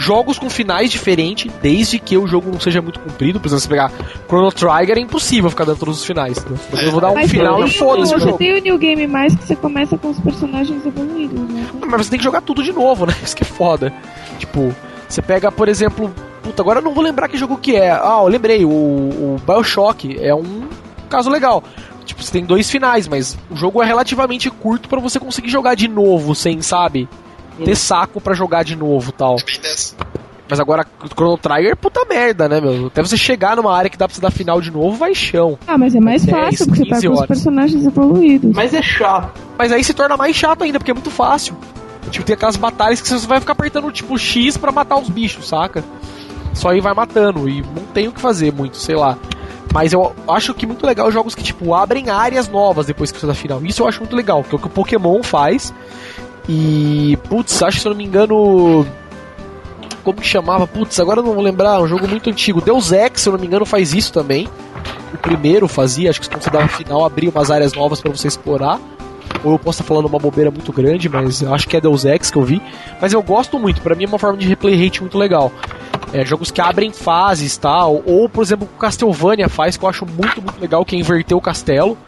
Jogos com finais diferentes, desde que o jogo não seja muito comprido. Por exemplo, se pegar Chrono Trigger, é impossível ficar dando todos os finais. entendeu? Eu vou dar um Mas final e foda-se o jogo. tem o New Game Mais que você começa com os personagens evoluídos, né? Mas você tem que jogar tudo de novo, né? Isso que é foda. Tipo, você pega, por exemplo. Puta, agora eu não vou lembrar que jogo que é. Ah, eu lembrei, o, o Bioshock é um caso legal. Tipo, você tem dois finais, mas o jogo é relativamente curto pra você conseguir jogar de novo, sem, sabe? Ter saco pra jogar de novo tal. É bem dessa. Mas agora, Chrono Trigger, puta merda, né, meu? Até você chegar numa área que dá pra você dar final de novo, vai chão. Ah, mas é mais 10, fácil, porque você tá 15 com os personagens evoluídos. Mas é chato. Mas aí se torna mais chato ainda, porque é muito fácil. Tipo, tem aquelas batalhas que você só vai ficar apertando, tipo, X pra matar os bichos, saca? Só aí vai matando, e não tem o que fazer muito, sei lá. Mas eu acho que muito legal jogos que, tipo, abrem áreas novas depois que você dá final. Isso eu acho muito legal, que é o que o Pokémon faz. E, putz, acho que se eu não me engano. Como que chamava? Putz, agora eu não vou lembrar, é um jogo muito antigo. Deus Ex, se eu não me engano, faz isso também. O primeiro fazia, acho que quando você dava final, abria umas áreas novas pra você explorar. Ou eu posso estar falando uma bobeira muito grande, mas acho que é Deus Ex que eu vi. Mas eu gosto muito, pra mim é uma forma de replay rate muito legal. É, jogos que abrem fases tal, ou por exemplo o Castlevania faz, que eu acho muito, muito legal, que é inverter o castelo.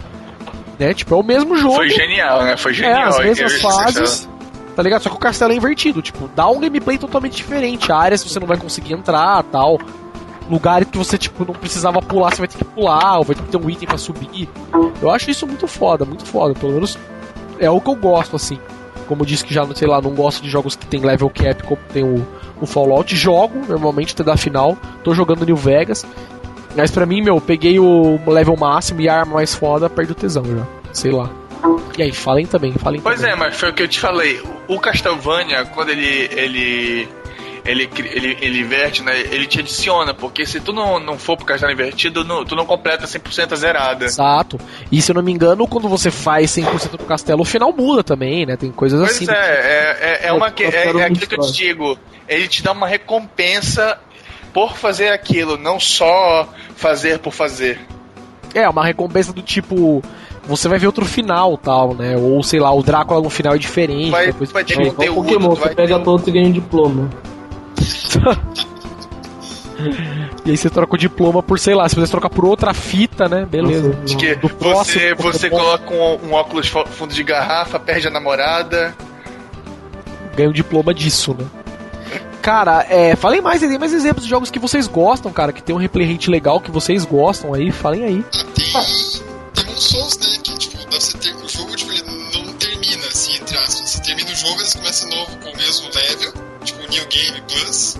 Né? Tipo, é o mesmo jogo. Foi genial, né? Foi É, genial. as Eu- mesmas fases, tá ligado? Só que o castelo é invertido, tipo, dá um gameplay totalmente diferente. Áreas que você não vai conseguir entrar, tal. Lugares que você, tipo, não precisava pular, você vai ter que pular, ou vai ter que ter um item pra subir. Eu acho isso muito foda, muito foda. Pelo menos é o que eu gosto, assim. Como eu disse que já, sei lá, não gosto de jogos que tem level cap, como tem o, o Fallout. Jogo, normalmente, até da final. Tô jogando New Vegas. Mas pra mim, meu, peguei o level máximo e a arma mais foda, perde o tesão já. Sei lá. E aí, falem também, falem Pois também. é, mas foi o que eu te falei. O Castlevania, quando ele. ele. Ele, ele, ele inverte, né? Ele te adiciona, porque se tu não, não for pro castelo invertido, não- tu não completa 100% a zerada. Exato. E se eu não me engano, quando você faz 100% do castelo, o final muda também, né? Tem coisas Pois assim. é, é, é, é uma Eu é, quero é muito aquilo que eu te digo. Ele te dá uma recompensa por fazer aquilo, não só fazer por fazer. É, uma recompensa do tipo. Você vai ver outro final tal, né? Ou sei lá, o Drácula no final é diferente. Vai- depois vai ter igual conteúdo, Pokémon, vai você pega ter- todos e ganha um diploma. E aí você troca o diploma por, sei lá, se você trocar por outra fita, né? Beleza. Acho que Do próximo você, você coloca um, um óculos fundo de garrafa, perde a namorada. Ganha um diploma disso, né? Cara, é, falem mais, tem mais exemplos de jogos que vocês gostam, cara, que tem um replay rate legal que vocês gostam aí, falem aí. Tem. Tem um Souls, né? Que, tipo, dá você ter, o jogo, tipo, não termina, assim, entre aspas. Você termina o jogo, eles começam de novo com o mesmo level, tipo, New Game Plus.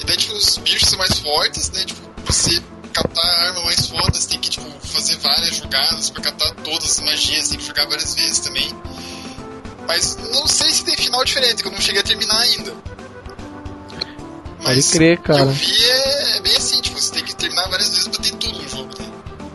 E daí, tipo, os bichos são mais fortes, né? Tipo, você captar a arma mais foda, você tem que, tipo, fazer várias jogadas pra captar todas as magias, tem que jogar várias vezes também. Mas não sei se tem final diferente, que eu não cheguei a terminar ainda. Pode crer, o que cara. eu vi é, é bem assim, tipo, você tem que terminar várias vezes pra ter tudo no jogo, né?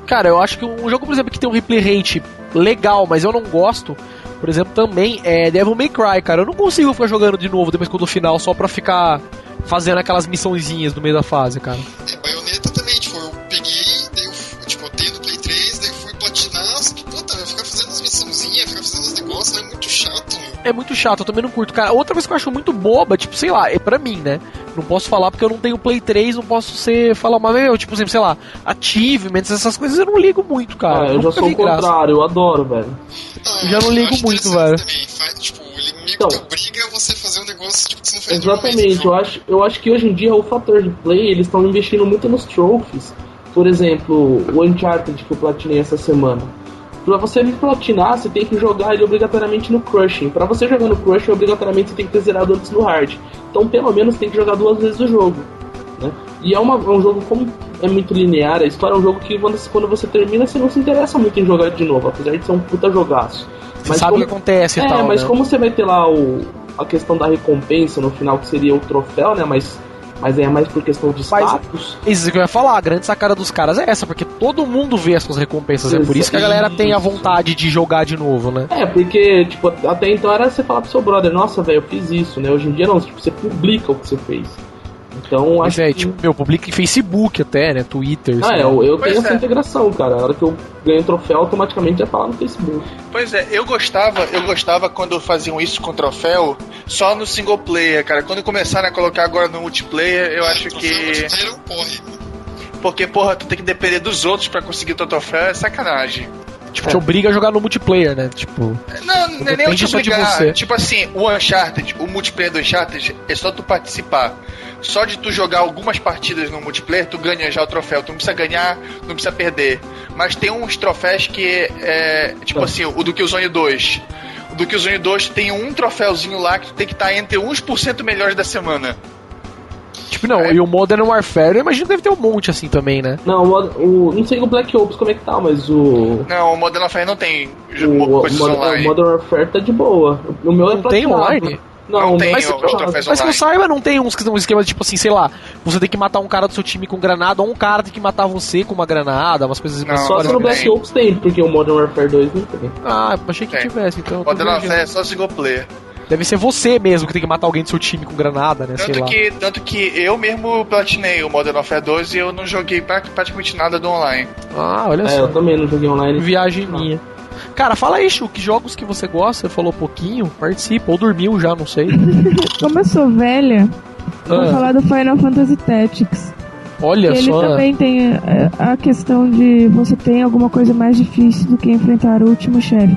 Cara, eu acho que um jogo, por exemplo, que tem um replay rate legal, mas eu não gosto, por exemplo, também é Devil May Cry, cara. Eu não consigo ficar jogando de novo depois que eu dou final só pra ficar fazendo aquelas missõezinhas no meio da fase, cara. É, baioneta também, tipo, eu peguei, daí eu, tipo, eu tenho no Play 3, daí eu fui platinar, que, puta, eu ficar fazendo as missãozinhas, ficar fazendo os negócios, né, é muito chato, meu. É muito chato, eu também não curto. Cara, outra coisa que eu acho muito boba, tipo, sei lá, é pra mim, né? Não posso falar porque eu não tenho Play 3, não posso ser falar uma meu, tipo, sei lá, achievements, essas coisas eu não ligo muito, cara. Ah, eu já sou o vi graça. contrário, eu adoro, velho. Não, já não eu ligo muito, velho. Faz, tipo, ele meio Então. que te obriga a você fazer um negócio tipo, que você não Exatamente, eu acho, eu acho que hoje em dia o fator de play, eles estão investindo muito nos trophies. Por exemplo, o Uncharted que eu platinei essa semana. Pra você platinar, você tem que jogar ele obrigatoriamente no Crushing. Pra você jogar no Crushing, obrigatoriamente você tem que ter zerado antes no Hard. Então, pelo menos, tem que jogar duas vezes o jogo. Né? E é, uma- é um jogo, como é muito linear, a história é um jogo que quando, você termina, você não se interessa muito em jogar de novo, apesar de ser um puta jogaço. Você sabe o que acontece e É, tal. mas né? como você vai ter lá o, a questão da recompensa no final, que seria o troféu, né? Mas, mas é mais por questão de Mas- status. Isso que eu ia falar, a grande sacada dos caras é essa, porque todo mundo vê as suas recompensas. É por isso que a galera tem a vontade de jogar de novo, né? É, porque, tipo, até então era você falar pro seu brother, nossa, velho, eu fiz isso, né? Hoje em dia não, tipo, você publica o que você fez. Então, Mas acho é, que... tipo, meu, publica em Facebook até, né? Twitter. Ah, sei é, eu, eu tenho essa é. integração, cara. A hora que eu ganho troféu, automaticamente já fala no Facebook. Pois é, eu gostava, eu gostava quando faziam isso com troféu só no single player, cara. Quando começaram a colocar agora no multiplayer, eu acho que. Era um porre. Porque, porra, tu tem que depender dos outros pra conseguir teu troféu, é sacanagem. Tipo, te obriga a jogar no multiplayer, né? Tipo. Não, não é nem te obrigar. você. Tipo assim, o Uncharted, o multiplayer do Uncharted, é só tu participar. Só de tu jogar algumas partidas no multiplayer, tu ganha já o troféu. Tu não precisa ganhar, não precisa perder. Mas tem uns troféus que é. Tipo Tá. assim, o do Killzone 2. O do Killzone 2 tem um troféuzinho lá que tu tem que estar entre uns por cento melhores da semana. Tipo, não, É. e o Modern Warfare, eu imagino que deve ter um monte assim também, né? Não, o, o, não sei o Black Ops como é que tá, mas o. Não, o Modern Warfare não tem O, o, coisas Mod- online. o Modern Warfare tá de boa. O meu é Não tem platinado. online? Não, Não o tem meu é troféus Mas que eu saiba, não tem uns que são um esquema tipo assim, sei lá, você tem que matar um cara do seu time com granada, ou um cara tem que matar você com uma granada, umas coisas Não, Só se no Black tem. Ops tem, porque o Modern Warfare 2 não tem. Ah, achei que Tem. tivesse, então. Modern. Warfare é só single player. Deve ser você mesmo que tem que matar alguém do seu time com granada, né? sei Tanto lá. que, tanto que eu mesmo platinei o Modern Warfare 2 e eu não joguei pra- praticamente nada do online. Ah, olha É, só. eu também não joguei online. Viagem minha. Cara, fala aí, Chu, que jogos que você gosta? Você falou pouquinho, participa, ou dormiu já, não sei. Como eu sou velha, vou Ah, falar do Final Fantasy Tactics. olha ele só. também tem é, a questão de você tem alguma coisa mais difícil do que enfrentar o último chefe.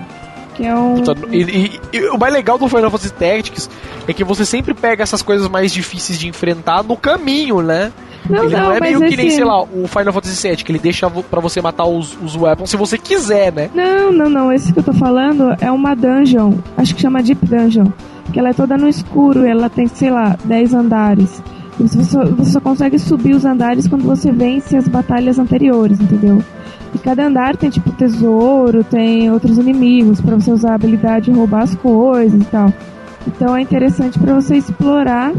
Que é um. E, e- e o mais legal do Final Fantasy Tactics é que você sempre pega essas coisas mais difíceis de enfrentar no caminho, né? Não, ele não, não, é meio que nem, esse- sei lá, o Final Fantasy VII, que ele deixa pra você matar os, os weapons se você quiser, né? Não, não, não. Esse que eu tô falando é uma dungeon. Acho que chama Deep Dungeon. Que ela é toda no escuro. e Ela tem, sei lá, 10 andares. Você só, você só consegue subir os andares quando você vence as batalhas anteriores, entendeu? E cada andar tem, tipo, tesouro, tem outros inimigos pra você usar a habilidade de roubar as coisas e tal. Então é interessante pra você explorar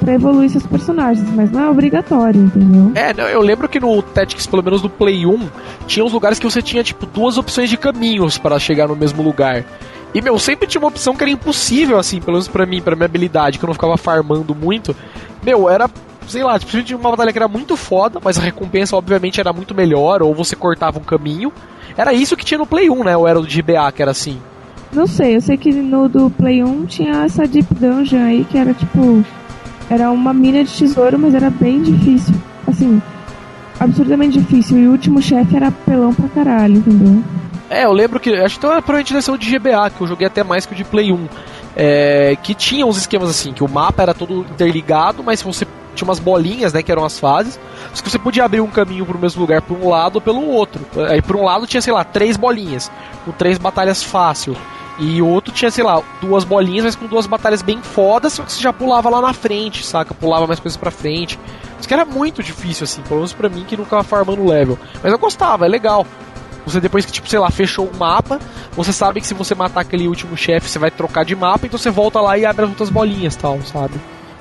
pra evoluir seus personagens, mas não é obrigatório, entendeu? É, eu lembro que no Tactics, pelo menos no Play 1, tinha uns lugares que você tinha, tipo, duas opções de caminhos para chegar no mesmo lugar. E, meu, sempre tinha uma opção que era impossível, assim, pelo menos pra mim, pra minha habilidade, que eu não ficava farmando muito. Meu, era, sei lá, tipo, tinha uma batalha que era muito foda, mas a recompensa, obviamente, era muito melhor, ou você cortava um caminho. Era isso que tinha no Play 1, né? Ou era o de GBA, que era assim. Não sei, eu sei que no do Play 1 tinha essa Deep Dungeon aí que era tipo. Era uma mina de tesouro, mas era bem difícil. Assim, absurdamente difícil. E o último chefe era pelão pra caralho, entendeu? É, eu lembro que. Acho que então era provavelmente deve ser o de GBA, que eu joguei até mais que o de Play 1. É, que tinha uns esquemas assim, que o mapa era todo interligado, mas você tinha umas bolinhas, né, que eram as fases. Só que você podia abrir um caminho pro mesmo lugar por um lado ou pelo outro. Aí por um lado tinha, sei lá, três bolinhas, com três batalhas fácil. E o outro tinha, sei lá, duas bolinhas, mas com duas batalhas bem fodas, só que você já pulava lá na frente, saca? Pulava mais coisas pra frente. Isso que era muito difícil, assim, pelo menos pra mim que nunca farmando level. Mas eu gostava, é legal. Você depois que, tipo, sei lá, fechou o mapa, você sabe que se você matar aquele último chefe, você vai trocar de mapa, então você volta lá e abre as outras bolinhas tal, sabe?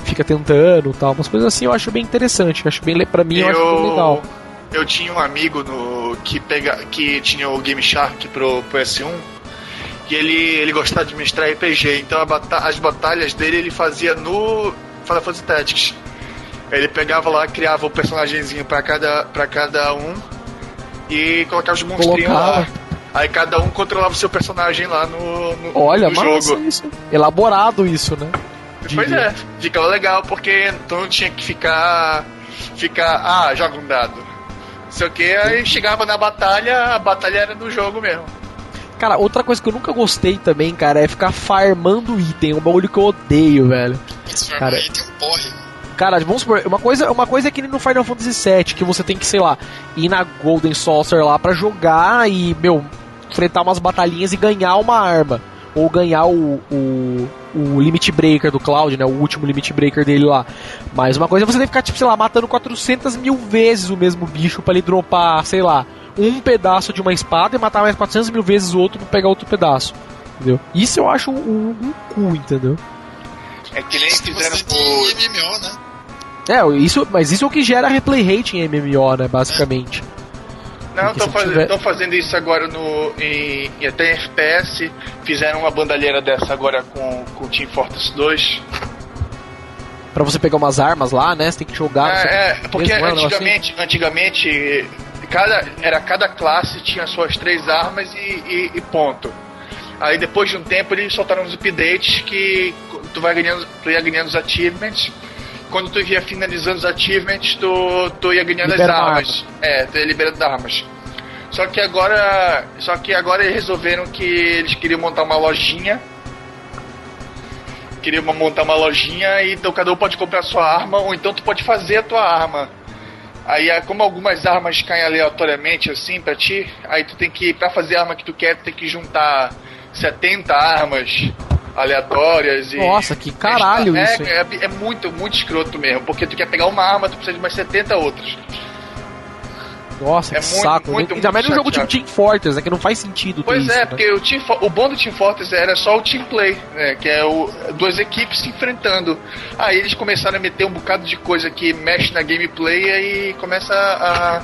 Fica tentando tal. Umas coisas assim eu acho bem interessante. Eu acho bem, pra mim, eu, acho bem legal. eu tinha um amigo no que pega que tinha o Game Shark pro PS1 e ele ele gostava de mestrar RPG, então bata- as batalhas dele ele fazia no Final Fantasy Tactics. Ele pegava lá, criava o um personagemzinho pra cada para cada um e colocava os monstrinhos Colocava. lá. Aí cada um controlava o seu personagem lá no, no, Olha, no massa jogo. isso. Elaborado isso, né? Pois é, ficava legal, porque tu não tinha que ficar. Ficar. Ah, joga um dado. Não sei o que, aí chegava na batalha, a batalha era no jogo mesmo. Cara, outra coisa que eu nunca gostei também, cara, é ficar farmando item. Um bagulho que eu odeio, velho. Esse Cara, aí tem um porre. Cara, vamos supor, uma coisa, uma coisa é que nem no Final Fantasy VII, que você tem que, sei lá, ir na Golden Saucer lá pra jogar e, meu, enfrentar umas batalhinhas e ganhar uma arma. Ou ganhar o, o, o Limit Breaker do Cloud, né? O último Limit Breaker dele lá. Mas uma coisa é você tem que ficar, tipo, sei lá, matando 400 mil vezes o mesmo bicho pra ele dropar, sei lá, um pedaço de uma espada e matar mais 400 mil vezes o outro pra pegar outro pedaço. Entendeu? Isso eu acho um, um cu, entendeu? É que nem fizeram em MMO, né? É, isso, mas isso é o que gera replay rate em MMO, né? Basicamente. Não, estão faz... tiver- fazendo isso agora no. Em... até em FPS. Fizeram uma bandalheira dessa agora com, o Team Fortress 2. Pra você pegar umas armas lá, né? Você tem que jogar. É, é, porque um negócio antigamente, antigamente cada, era cada classe tinha suas três armas e, e- e ponto. Aí depois de um tempo eles soltaram os updates que tu vai ganhando, tu ia ganhando os achievements. Quando tu ia finalizando os achievements, tu, tu ia ganhando Libera as armas. É, tu ia liberando armas. Só que agora. Só que agora eles resolveram que eles queriam montar uma lojinha. Queriam montar uma lojinha e então cada um pode comprar sua arma, ou então tu pode fazer a tua arma. Aí, é, como algumas armas caem aleatoriamente assim pra ti, aí tu tem que, pra fazer a arma que tu quer, tu tem que juntar 70 armas aleatórias e. Nossa, que caralho é, isso? É, é muito, muito escroto mesmo, porque tu quer pegar uma arma, tu precisa de mais 70 outras. Nossa, é que muito, saco. muito, Ainda mais num jogo tipo. Team Fortress, né? Que não faz sentido Pois isso, é, né? porque o, Team o bom do Team Fortress era só o team play, né, que é o, duas equipes se enfrentando. Aí eles começaram a meter um bocado de coisa que mexe na gameplay e começa a.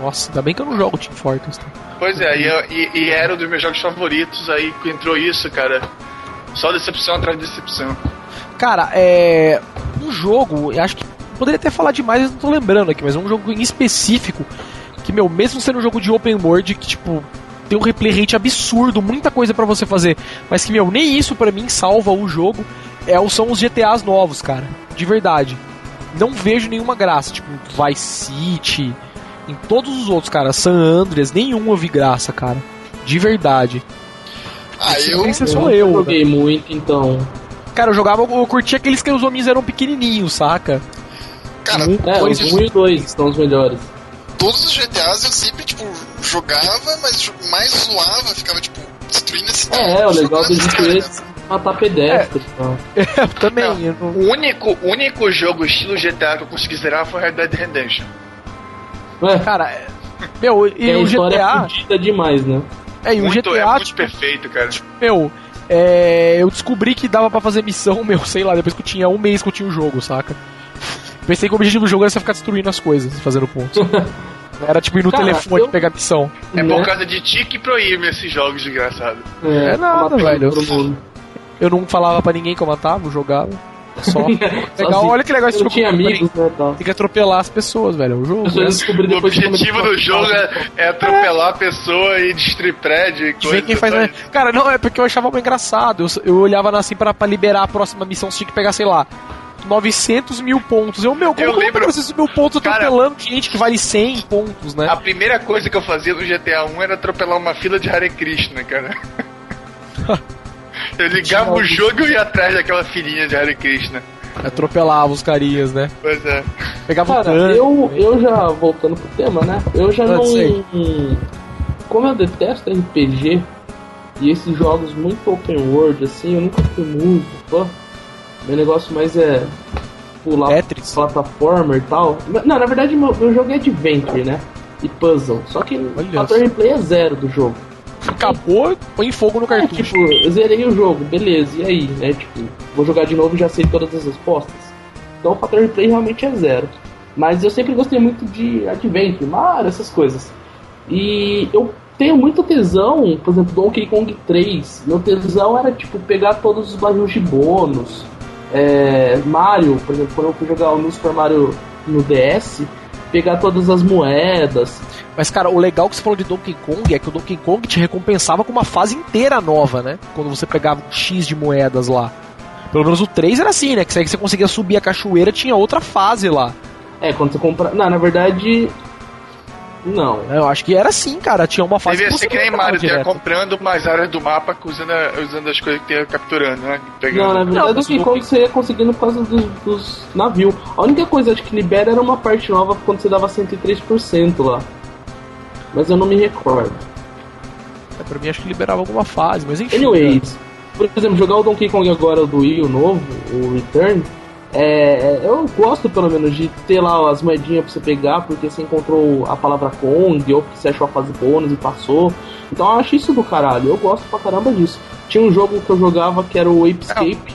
Nossa, ainda bem que eu não jogo Team Fortress. Tá? Pois é, e, e- e era um dos meus jogos favoritos, aí que entrou isso, cara. Só decepção atrás de decepção. Cara, é. Um jogo, acho que. Poderia até falar demais, não tô lembrando aqui, mas é um jogo em específico. Que, meu, mesmo sendo um jogo de open world, que, tipo. Tem um replay rate absurdo, muita coisa pra você fazer. Mas que, meu, nem isso pra mim salva o jogo. É, são os GTAs novos, cara. De verdade. Não vejo nenhuma graça. Tipo, Vice City. Em todos os outros, cara. San Andreas, nenhum eu vi graça, cara. De verdade. Ah, eu. Esse Eu sou não eu. né? joguei muito, então. Cara, eu jogava, eu curtia aqueles que os homens eram pequenininhos, saca? Cara, Um, É, dois, os 1 e 2 são os melhores. todos os GTAs eu sempre, tipo, jogava, mas mais zoava, ficava, tipo, destruindo a cidade. É, é, o legal do GTA é matar pedestre. tá? Eu também. Não. eu não- O único, o único jogo estilo GTA que eu consegui zerar foi Red Dead Redemption. Ué, Cara, é- meu, e o é GTA. fodida demais, né? É, e o Muito, é GTA, muito tipo, perfeito, cara. meu. é, eu descobri que dava pra fazer missão, meu, sei lá, depois que eu tinha um mês que eu tinha o jogo, saca? Pensei que o objetivo do jogo era você ficar destruindo as coisas, fazendo pontos. Era tipo ir no Cara, telefone eu- pegar missão. É Né? por causa de ti que proíbe esses jogos desgraçados. É nada, matando velho. Eu não falava pra ninguém que eu matava, eu jogava. Só. Legal, Sozinho. olha que legal esse Eu jogo. tinha amigos, né, tal. Tem que atropelar as pessoas, velho. É o jogo. Né? O objetivo do a jogo é, é atropelar a pessoa e destruir prédio e De coisa. ver quem faz mais. Cara, não, é porque eu achava muito engraçado. Eu, eu olhava assim pra, pra liberar a próxima missão, você tinha que pegar, sei lá, 900 mil pontos. Eu, meu, como Eu que eu lembro- pego esses mil pontos Cara- atropelando gente que vale 100 pontos, né? A primeira coisa que eu fazia no GTA 1 era atropelar uma fila de Hare Krishna, cara. Eu ligava o jogo e ia atrás daquela filinha de Hare Krishna. Atropelava os carinhas, né? Pois é. Pegava Cara, tanque. eu, eu já, voltando pro tema, né? Eu já não. Como eu detesto RPG e esses jogos muito open world, assim, eu nunca fui muito fã. Meu negócio mais é pular Tetris. plataforma e tal. Não, na verdade, meu, meu jogo é adventure, né? E puzzle. Só que o fator replay é zero do jogo. Acabou, põe fogo no É, cartucho. tipo, eu zerei o jogo, beleza, e aí, né? Tipo, vou jogar de novo e já sei todas as respostas. Então o fator replay realmente é zero. Mas eu sempre gostei muito de Adventure, Mario, essas coisas. E eu tenho muito tesão, por exemplo, Donkey Kong 3. Meu tesão era, tipo, pegar todos os barris de bônus. É, Mario, por exemplo, quando eu fui jogar o New Super Mario no DS, pegar todas as moedas. Mas, cara, o legal que você falou de Donkey Kong é que o Donkey Kong te recompensava com uma fase inteira nova, né? Quando você pegava um X de moedas lá. Pelo menos o 3 era assim, né? Que você conseguia subir a cachoeira, tinha outra fase lá. É, quando você compra. Não, na verdade. Não. Eu acho que era assim, cara. Tinha uma fase Devia que ser você que nem Mario, comprando mais áreas do mapa usando, a- usando as coisas que ia capturando, né? Pegando. Não, na verdade, Não, o o Kong você ia conseguindo por causa dos, dos navios. A única coisa acho que libera era uma parte nova quando você dava 103% lá. Mas eu não me recordo. É, pra mim acho que liberava alguma fase, mas enfim. né? Anyways, por exemplo, jogar o Donkey Kong agora do Wii, o novo, o Return, é, eu gosto pelo menos de ter lá as moedinhas pra você pegar, porque você encontrou a palavra Kong, ou porque você achou a fase bônus e passou. Então eu acho isso do caralho, eu gosto pra caramba disso. Tinha um jogo que eu jogava que era o Apescape,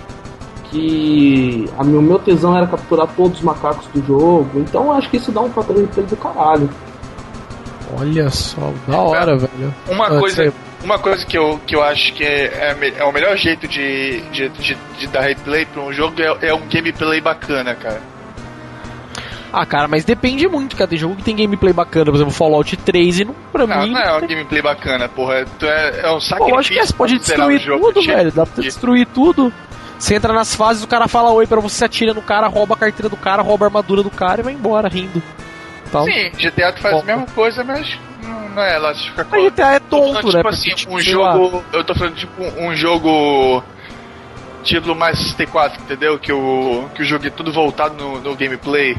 que a meu, meu tesão era capturar todos os macacos do jogo, então eu acho que isso dá um fator de do caralho. Olha só, da hora, velho. Uma Ah, coisa, sei. Uma coisa que, eu, que eu acho que é, é, é o melhor jeito de, de, de, de dar replay pra um jogo é, é um gameplay bacana, cara. Ah, cara, mas depende muito, cara. Tem jogo que tem gameplay bacana, por exemplo, Fallout 3 e não, pra Não, mim. não é um gameplay bacana, porra. Tu é, é um sacrifício. lógico que é, você pode destruir tudo, velho. Dá pra destruir tudo. Você entra nas fases, o cara fala oi pra você, atira no cara, rouba a carteira do cara, rouba a armadura do cara e vai embora rindo. Tal. Sim, GTA tu faz a mesma coisa, mas é lá se fica Mas GTA é falando, tonto, tipo né? assim, Porque, um sei lá, jogo. Eu tô falando tipo um jogo. Tipo mais 64, entendeu? Que o, que o jogo é tudo voltado no, no gameplay.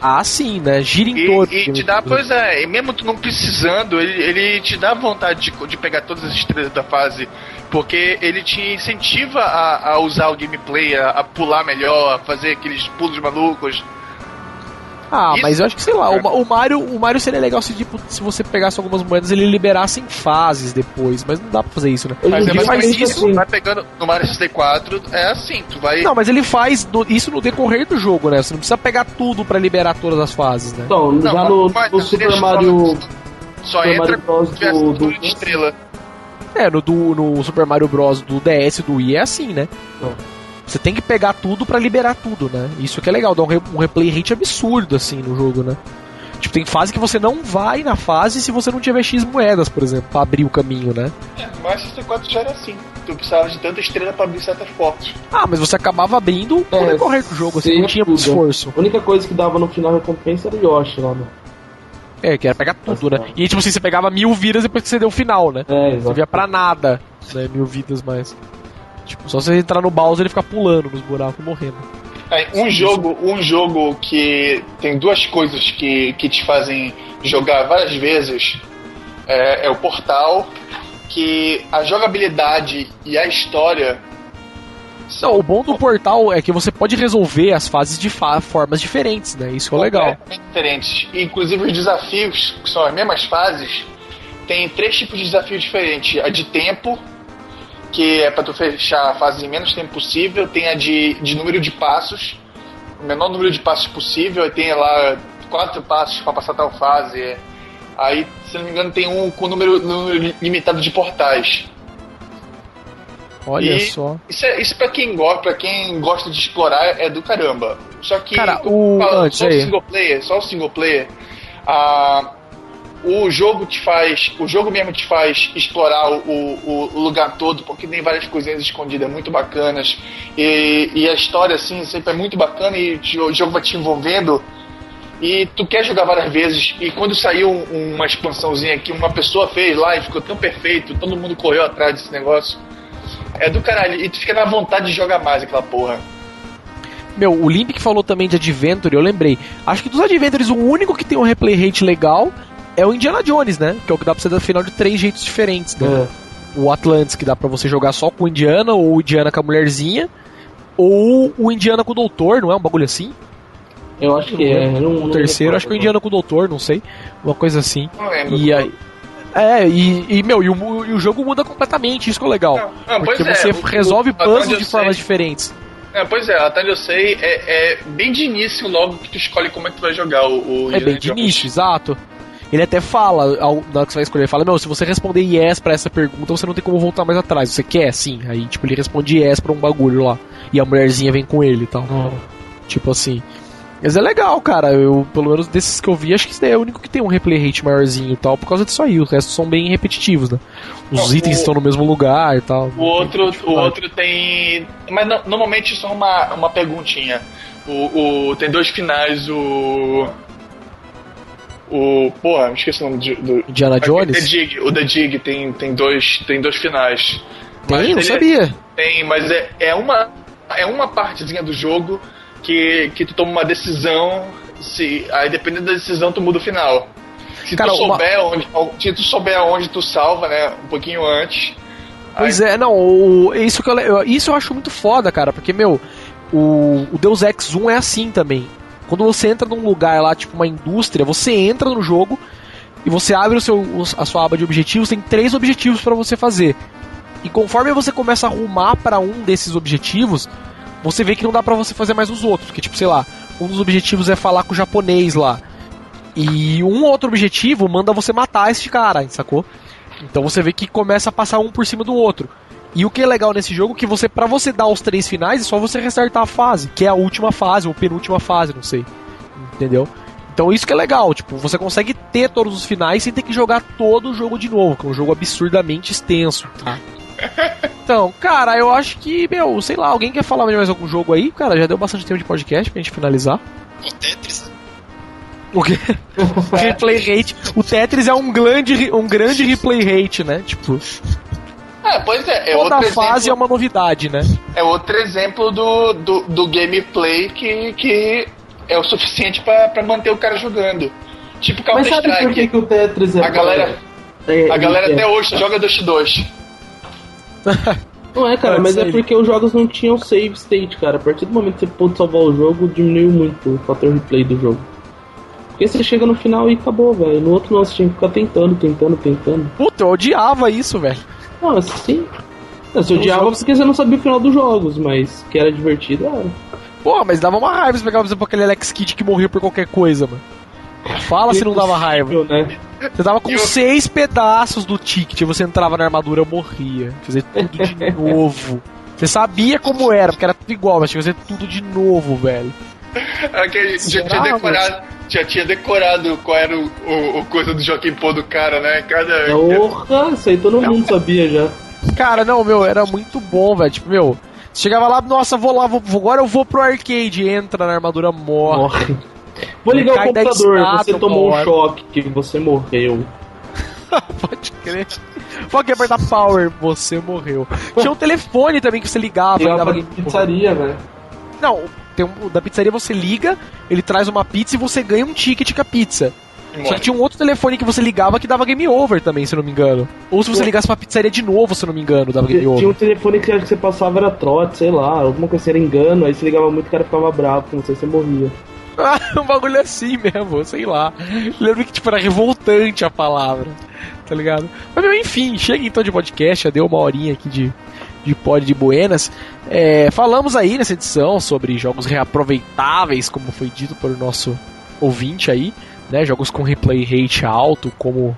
Ah, sim, né? Gira em E, e te dá, pois é, e mesmo tu não precisando, ele, ele te dá vontade de, de pegar todas as estrelas da fase. Porque ele te incentiva a, a usar o gameplay, a, a pular melhor, a fazer aqueles pulos malucos. Ah, mas eu acho que sei lá, o, o Mario, o Mario seria legal se tipo, se você pegasse algumas moedas ele liberasse em fases depois, mas não dá pra fazer isso, né? Mas em é mais faz isso, assim. vai pegando no Mario 64, é assim, tu vai. Não, mas ele faz no- isso no decorrer do jogo, né? Você não precisa pegar tudo pra liberar todas as fases, né? Então, Não, já mas- no, mas no não Super Mario. Só Super entra Mario do, tudo do de estrela. É, no, do, no Super Mario Bros. do DS e do Wii é assim, né? Não. Você tem que pegar tudo pra liberar tudo, né? Isso que é legal, dá um, re- um replay rate absurdo, assim, no jogo, né? Tipo, tem fase que você não vai na fase se você não tiver X moedas, por exemplo, pra abrir o caminho, né? É, mas 64 já era assim. Tu precisava de tanta estrela pra abrir certas portas. Ah, mas você acabava abrindo É, decorrer do jogo, assim, sim, não tinha muito tudo. esforço. A única coisa que dava no final recompensa era o Yoshi lá, né? É, que era pegar tudo, né? E tipo assim, você pegava mil vidas depois que você deu o final, né? É, Não exato. servia pra nada, né? Mil vidas mais. Tipo, só você entrar no Bowser e ficar pulando nos buracos morrendo. Aí, um jogo, um jogo que tem duas coisas que, que te fazem jogar várias vezes é, é o Portal, que a jogabilidade e a história Não, o bom do portal é que você pode resolver as fases de fa- formas diferentes, né? Isso é legal. diferentes. Inclusive os desafios, que são as mesmas fases, tem três tipos de desafios diferentes. A de tempo, que é pra tu fechar a fase em menos tempo possível. Tem a de, de número de passos, o menor número de passos possível. Aí tem lá quatro passos pra passar tal fase. Aí, se não me engano, tem um com número, número limitado de portais. Olha E- só. Isso, é, isso pra, quem gosta, pra quem gosta de explorar é do caramba. Só que Cara, o- fala, só o single player, só o single player, ah, o jogo te faz. O jogo mesmo te faz explorar o, o, o lugar todo, porque tem várias coisinhas escondidas muito bacanas. E, e a história, assim, sempre é muito bacana e o jogo vai te envolvendo. E tu quer jogar várias vezes. E quando saiu um- uma expansãozinha que uma pessoa fez lá e ficou tão perfeito, todo mundo correu atrás desse negócio. É do caralho. E tu fica na vontade de jogar mais aquela porra. Meu, o Limp que falou também de Adventure, eu lembrei. Acho que dos Adventures, o único que tem um replay rate legal é o Indiana Jones, né? Que é o que dá pra você dar final de três jeitos diferentes, né? É. O Atlantis, que dá pra você jogar só com o Indiana, ou o Indiana com a mulherzinha, ou o Indiana com o Doutor, não é um bagulho assim? Eu acho que é. Não, O terceiro, recordo acho que é o. Indiana com o Doutor, não sei. Uma coisa assim. Não lembro. E aí. É, e, e, meu, e o, e o jogo muda completamente, isso que é legal. Não, não, porque pois é, você o- resolve o- puzzles de formas sei- diferentes. É, pois é, até eu sei, é, é bem de início logo que tu escolhe como é que tu vai jogar o. o É bem de início, exato. Ele até fala, ao- na hora que você vai escolher, ele fala, meu, se você responder yes pra essa pergunta, você não tem como voltar mais atrás. Você quer? Sim. Aí, tipo, ele responde yes pra um bagulho lá. E a mulherzinha vem com ele e tal. Tipo assim. Mas é legal, cara. Eu, pelo menos desses que eu vi, acho que esse daí é o único que tem um replay rate maiorzinho e tal, por causa disso aí. Os restos são bem repetitivos, né? Os itens o- estão no mesmo lugar e tal. O outro, o outro tem. Mas no- normalmente só uma, uma perguntinha. O, o- tem dois finais, o. O. Porra, me esqueci o nome do. do Indiana The Jones? Dig, o The Dig tem, tem, dois, tem dois finais. Mas Tem? Não sabia. Tem, mas é, é uma. É uma partezinha do jogo que, que tu toma uma decisão. Se, aí dependendo da decisão tu muda o final. Se Cara, tu uma- souber onde. Se tu souber onde tu salva, né? Um pouquinho antes. Pois é, não, o, isso, que eu, eu- isso eu acho muito foda, cara, porque, meu, o, o Deus Ex 1 é assim também. Quando você entra num lugar lá, tipo uma indústria, você entra no jogo e você abre o seu, a sua aba de objetivos, tem três objetivos pra você fazer. E conforme você começa a arrumar pra um desses objetivos, você vê que não dá pra você fazer mais os outros. Porque, tipo, sei lá, um dos objetivos é falar com o japonês lá. E um outro objetivo manda você matar esse cara, sacou? Então você vê que começa a passar um por cima do outro. E o que é legal nesse jogo é que você, para você dar os três finais, é só você restartar a fase, que é a última fase, ou penúltima fase, não sei. Entendeu? Então isso que é legal, tipo, você consegue ter todos os finais sem ter que jogar todo o jogo de novo, que é um jogo absurdamente extenso, tá? Então, cara, eu acho que, meu, sei lá, alguém quer falar de mais algum jogo aí? Cara, já deu bastante tempo de podcast pra gente finalizar. O Tetris? O quê? replay rate. O Tetris é um grande, um grande replay rate, né? Tipo, É, pois é. é toda outro fase é exemplo, uma novidade, né? é outro exemplo do, do, do gameplay que, que é o suficiente pra pra manter o cara jogando. Tipo Mas sabe por que, que o Tetris é A galera, é, a galera é, até hoje joga Dust 2. Não é, cara, Pode mas ser. é porque os jogos não tinham save state, cara. A partir do momento que você pôde salvar o jogo, diminuiu muito o fator replay do jogo. Porque você chega no final e acabou, velho. No outro não, você tinha que ficar tentando, tentando, tentando. Puta, eu odiava isso, velho. Não, assim. Não, você Os odiava jogos- porque você não sabia o final dos jogos, mas que era divertido, era. Porra, mas dava uma raiva você pegar, por exemplo, aquele Alex Kidd que morreu por qualquer coisa, mano. Fala se não dava raiva. Né? Você tava com Eu- seis pedaços do ticket, você entrava na armadura, morria. Fazer tudo de novo. Você sabia como era, porque era tudo igual, mas tinha que fazer tudo de novo, velho. Aquele, já, Será, tinha decorado, já tinha decorado qual era o, o, o coisa do Joaquim Pô do cara, né? Cada. Porra, isso aí todo mundo sabia já. Cara, não, meu, era muito bom, velho. Tipo, meu, você chegava lá, nossa, vou lá, vou, agora eu vou pro arcade, entra na armadura, morre. Morre. Vou ligar o da computador, escada você tomou um hora. choque, que você morreu. Pode crer. Pode apertar power, você morreu. Tinha um telefone também que você ligava. Ligava pra pizzaria, velho. Não, tem um, da pizzaria você liga, ele traz uma pizza e você ganha um ticket com a pizza. Só que tinha um outro telefone que você ligava que dava game over também, se eu não me engano. Ou se você ligasse pra pizzaria de novo, se eu não me engano, dava game Tinha over. um telefone que acho que você passava era trote, sei lá, alguma coisa era engano, aí você ligava muito e o cara ficava bravo com você, você morria. Ah, um bagulho assim mesmo, sei lá. Lembro que tipo, era revoltante a palavra, tá ligado? Mas meu, enfim, chega então de podcast, já deu uma horinha aqui de, de pod de Buenas. É, falamos aí nessa edição sobre jogos reaproveitáveis, como foi dito por nosso ouvinte aí, né? Jogos com replay rate alto, como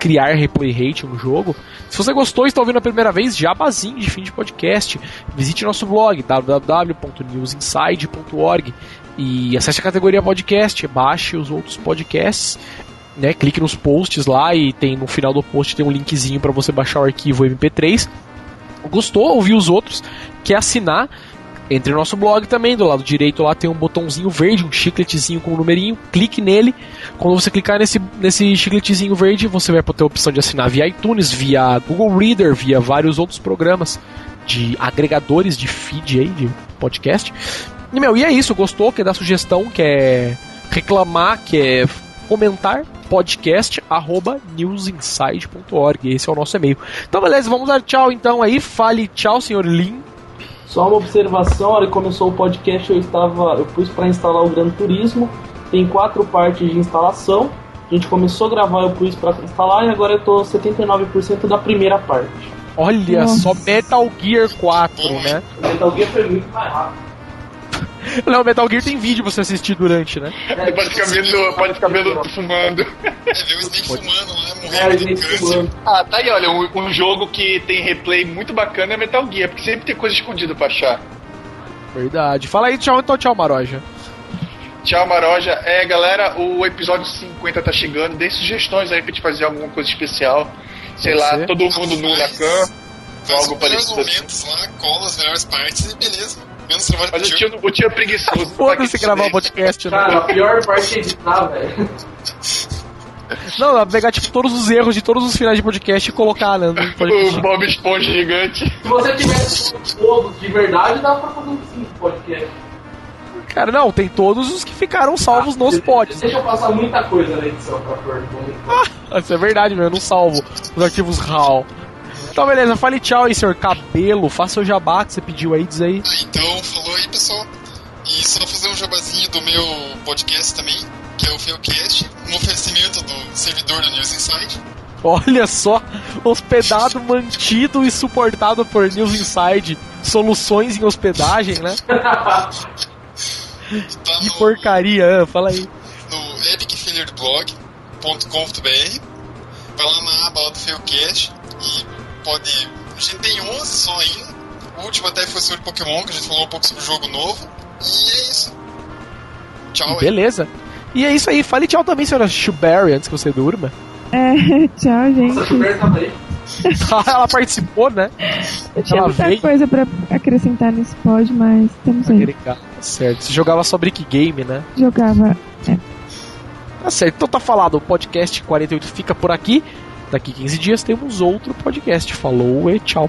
criar replay rate no jogo. Se você gostou e está ouvindo a primeira vez, jabazinho de fim de podcast, visite nosso blog www.newsinside.org e acesse a categoria podcast, baixe os outros podcasts, né? Clique nos posts lá e tem no final do post tem um linkzinho para você baixar o arquivo MP3. Gostou? Ouviu os outros? Quer assinar? Entre no nosso blog também, do lado direito lá tem um botãozinho verde, um chicletezinho com um numerinho, clique nele. Quando você clicar nesse, nesse chicletezinho verde, você vai ter a opção de assinar via iTunes, via Google Reader, via vários outros programas de agregadores de feed aí, de podcast. E, meu, e é isso, gostou, quer dar sugestão, quer reclamar, quer comentar, podcast arroba newsinside.org. Esse é o nosso e-mail. Então, beleza, vamos dar tchau então aí. Fale tchau, senhor Lin. Só uma observação, a hora que começou o podcast eu estava. Eu pus para instalar o Gran Turismo. Tem quatro partes de instalação. A gente começou a gravar, eu pus para instalar e agora eu tô 79% da primeira parte. Olha Nossa. só, Metal Gear 4, né? Metal Gear foi muito mais rápido. Não, Metal Gear tem vídeo pra você assistir durante, né? Você pode ficar vendo, pode ficar vendo fumando. É ver o Snake fumando lá, É, a morrendo de gente câncer. fumando. Ah, tá aí, olha, um, um jogo que tem replay muito bacana é Metal Gear, porque sempre tem coisa escondida pra achar. Verdade. Fala aí, tchau então, tchau, Maroja. Tchau, Maroja. É, galera, o episódio 50 tá chegando. Dê sugestões aí pra gente fazer alguma coisa especial. Sei Pode lá, ser. todo mundo nu na cam. Faz Algo os melhores parecido assim. momentos lá, cola as melhores partes e beleza. Menos trabalho Mas pro o tio. tio, o tio é preguiçoso. Foda-se gravar o podcast, né? Cara, a pior parte é editar, velho. Não, dá pra pegar tipo todos os erros de todos os finais de podcast e colocar, né? No O. Bob Esponja gigante. Se você tivesse todos de verdade, dá pra fazer um 5 podcast. Cara, não, tem todos os que ficaram salvos nos pods. Deixa eu passar muita coisa na edição pra pôr. vamos- Isso é verdade, meu, eu não salvo os arquivos RAW. Então, beleza, fale tchau aí, senhor Cabelo. Faça o jabá que você pediu aí, diz aí. Ah, Então, falou aí, pessoal. E só fazer um jabazinho do meu podcast também, que é o Feocast, um oferecimento do servidor do News Inside. Olha só, hospedado, mantido e suportado por News Inside. Soluções em hospedagem, né? Tá Que no, porcaria, ah, fala aí. no epicfailurblog.com.br. Vai lá na aba lá do Feocast e pode. A gente tem 11 só ainda. O último até foi sobre Pokémon, que a gente falou um pouco sobre o jogo novo. E é isso. Tchau aí. Beleza. E é isso aí, fale tchau também, senhora Shuberry, antes que você durma. É, tchau, Nossa, gente. a Super tava aí. Ela participou, né? Eu tinha ela muita veio. coisa pra acrescentar nesse pod, mas estamos aí. Tá certo. Você jogava só Brick Game, né? Jogava. Tá certo, então tá falado, o podcast 48 fica por aqui. Daqui 15 dias temos outro podcast. Falou e tchau.